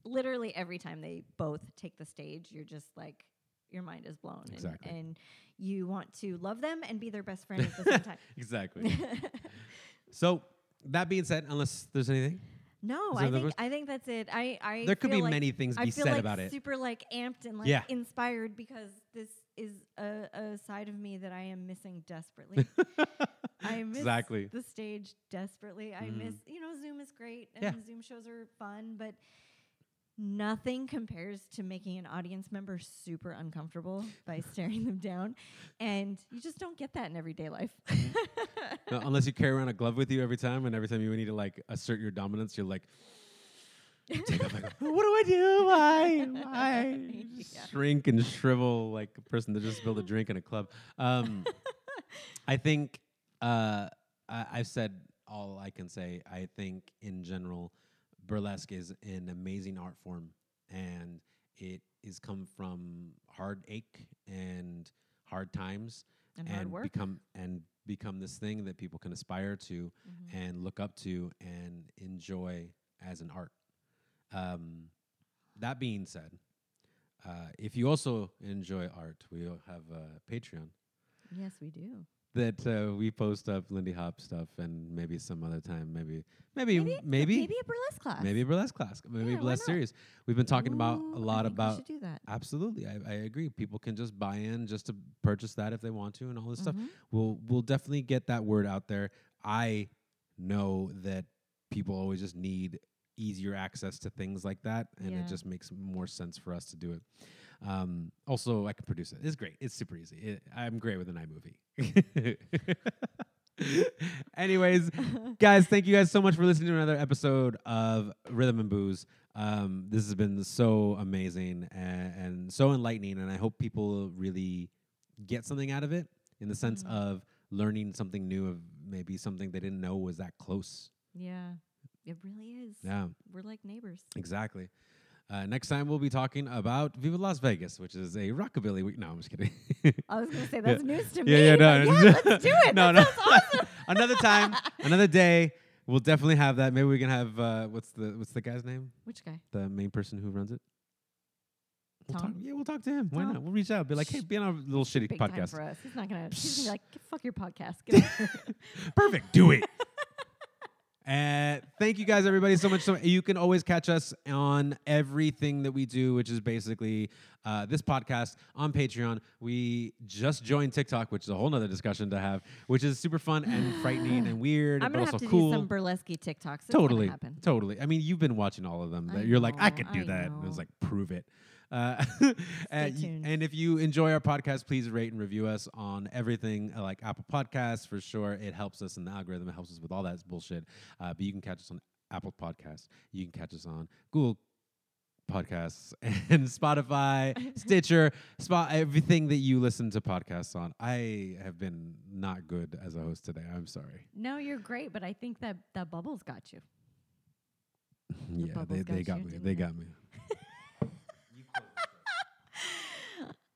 B: Literally every time they both take the stage, you're just like, your mind is blown. and-
A: Exactly.
B: And, you want to love them and be their best friend at the same time.
A: Exactly. so that being said, unless there's anything,
B: no, I think I think that's it. I, I
A: there could be
B: like
A: many things be said
B: like
A: about it.
B: super like amped and like
A: Yeah.
B: inspired because this is a, a side of me that I am missing desperately. I miss
A: Exactly.
B: the stage desperately. I
A: Mhm.
B: miss, you know, Zoom is great and
A: Yeah.
B: Zoom shows are fun, but nothing compares to making an audience member super uncomfortable by staring them down. And you just don't get that in everyday life.
A: No, unless you carry around a glove with you every time, and every time you need to like assert your dominance, you're like, take my glove. What do I do? Why? Why?
B: Yeah.
A: Shrink and shrivel like a person that just spilled a drink in a club. Um, I think uh, I, I've said all I can say. I think in general, burlesque is an amazing art form, and it is come from heartache and hard times
B: and hard work.
A: become and become this thing that people can aspire to
B: Mhm.
A: and look up to and enjoy as an art. Um, that being said, uh, if you also enjoy art, we have a Patreon
B: Yes, we do.
A: That uh, we post up Lindy Hop stuff and maybe some other time, maybe maybe
B: Maybe,
A: maybe
B: maybe a burlesque class.
A: maybe a burlesque class, maybe
B: Yeah,
A: a burlesque series. We've been talking about
B: Ooh,
A: a
B: I
A: lot about
B: should do that.
A: Absolutely, I, I agree. People can just buy in just to purchase that if they want to, and all this stuff.
B: Mhm.
A: We'll we'll definitely get that word out there. I know that people always just need easier access to things like that, and
B: Yeah.
A: it just makes more sense for us to do it. Um, also, I can produce it. It's great. It's super easy. It, I'm great with an iMovie. Anyways, guys, thank you guys so much for listening to another episode of Rhythm and Booze. Um, this has been so amazing and, and so enlightening, and I hope people really get something out of it in the sense
B: Mhm.
A: of learning something new, of maybe something they didn't know was that close.
B: Yeah, it really is.
A: Yeah,
B: We're like neighbors.
A: exactly. Uh, next time we'll be talking about Viva Las Vegas, which is a rockabilly week. No, I'm just kidding.
B: I was gonna say that's news to me.
A: yeah,
B: but
A: no,
B: yeah, let's do it.
A: no,
B: that
A: no.
B: awesome.
A: another time, another day. We'll definitely have that. Maybe we can have uh, what's the what's the guy's name?
B: Which guy?
A: The main person who runs it. We'll
B: Tom?
A: talk, yeah, we'll talk to him. Why
B: Tom?
A: not? We'll reach out. Be like, hey, be on our little shitty
B: Big time
A: podcast.
B: for us. He's not gonna. He's gonna be like, "Fuck your podcast." Get out of here."
A: Perfect. Do it. And thank you guys, everybody, so much. So you can always catch us on everything that we do, which is basically uh, this podcast on Patreon. We just joined TikTok, which is a whole nother discussion to have, which is super fun and frightening and weird,
B: I'm
A: but
B: gonna
A: also
B: have to
A: cool.
B: do some burlesque TikToks. It's gonna
A: totally,
B: happen.
A: totally. I mean, you've been watching all of them.
B: I
A: you're like, I could do
B: I
A: that. And it was like, prove it. Uh, and, and if you enjoy our podcast, please rate and review us on everything uh, like Apple Podcasts for sure. It helps us in the algorithm. It helps us with all that bullshit. Uh, but you can catch us on Apple Podcasts. You can catch us on Google Podcasts and Spotify, Stitcher, Spot everything that you listen to podcasts on. I have been not good as a host today. I'm sorry.
B: No, you're great, but I think that that bubbles got you.
A: yeah,
B: bubbles
A: they, they
B: got
A: got
B: you,
A: me. They
B: they?
A: got me.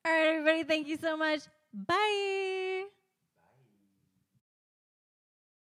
B: All right, everybody, thank you so much. Bye.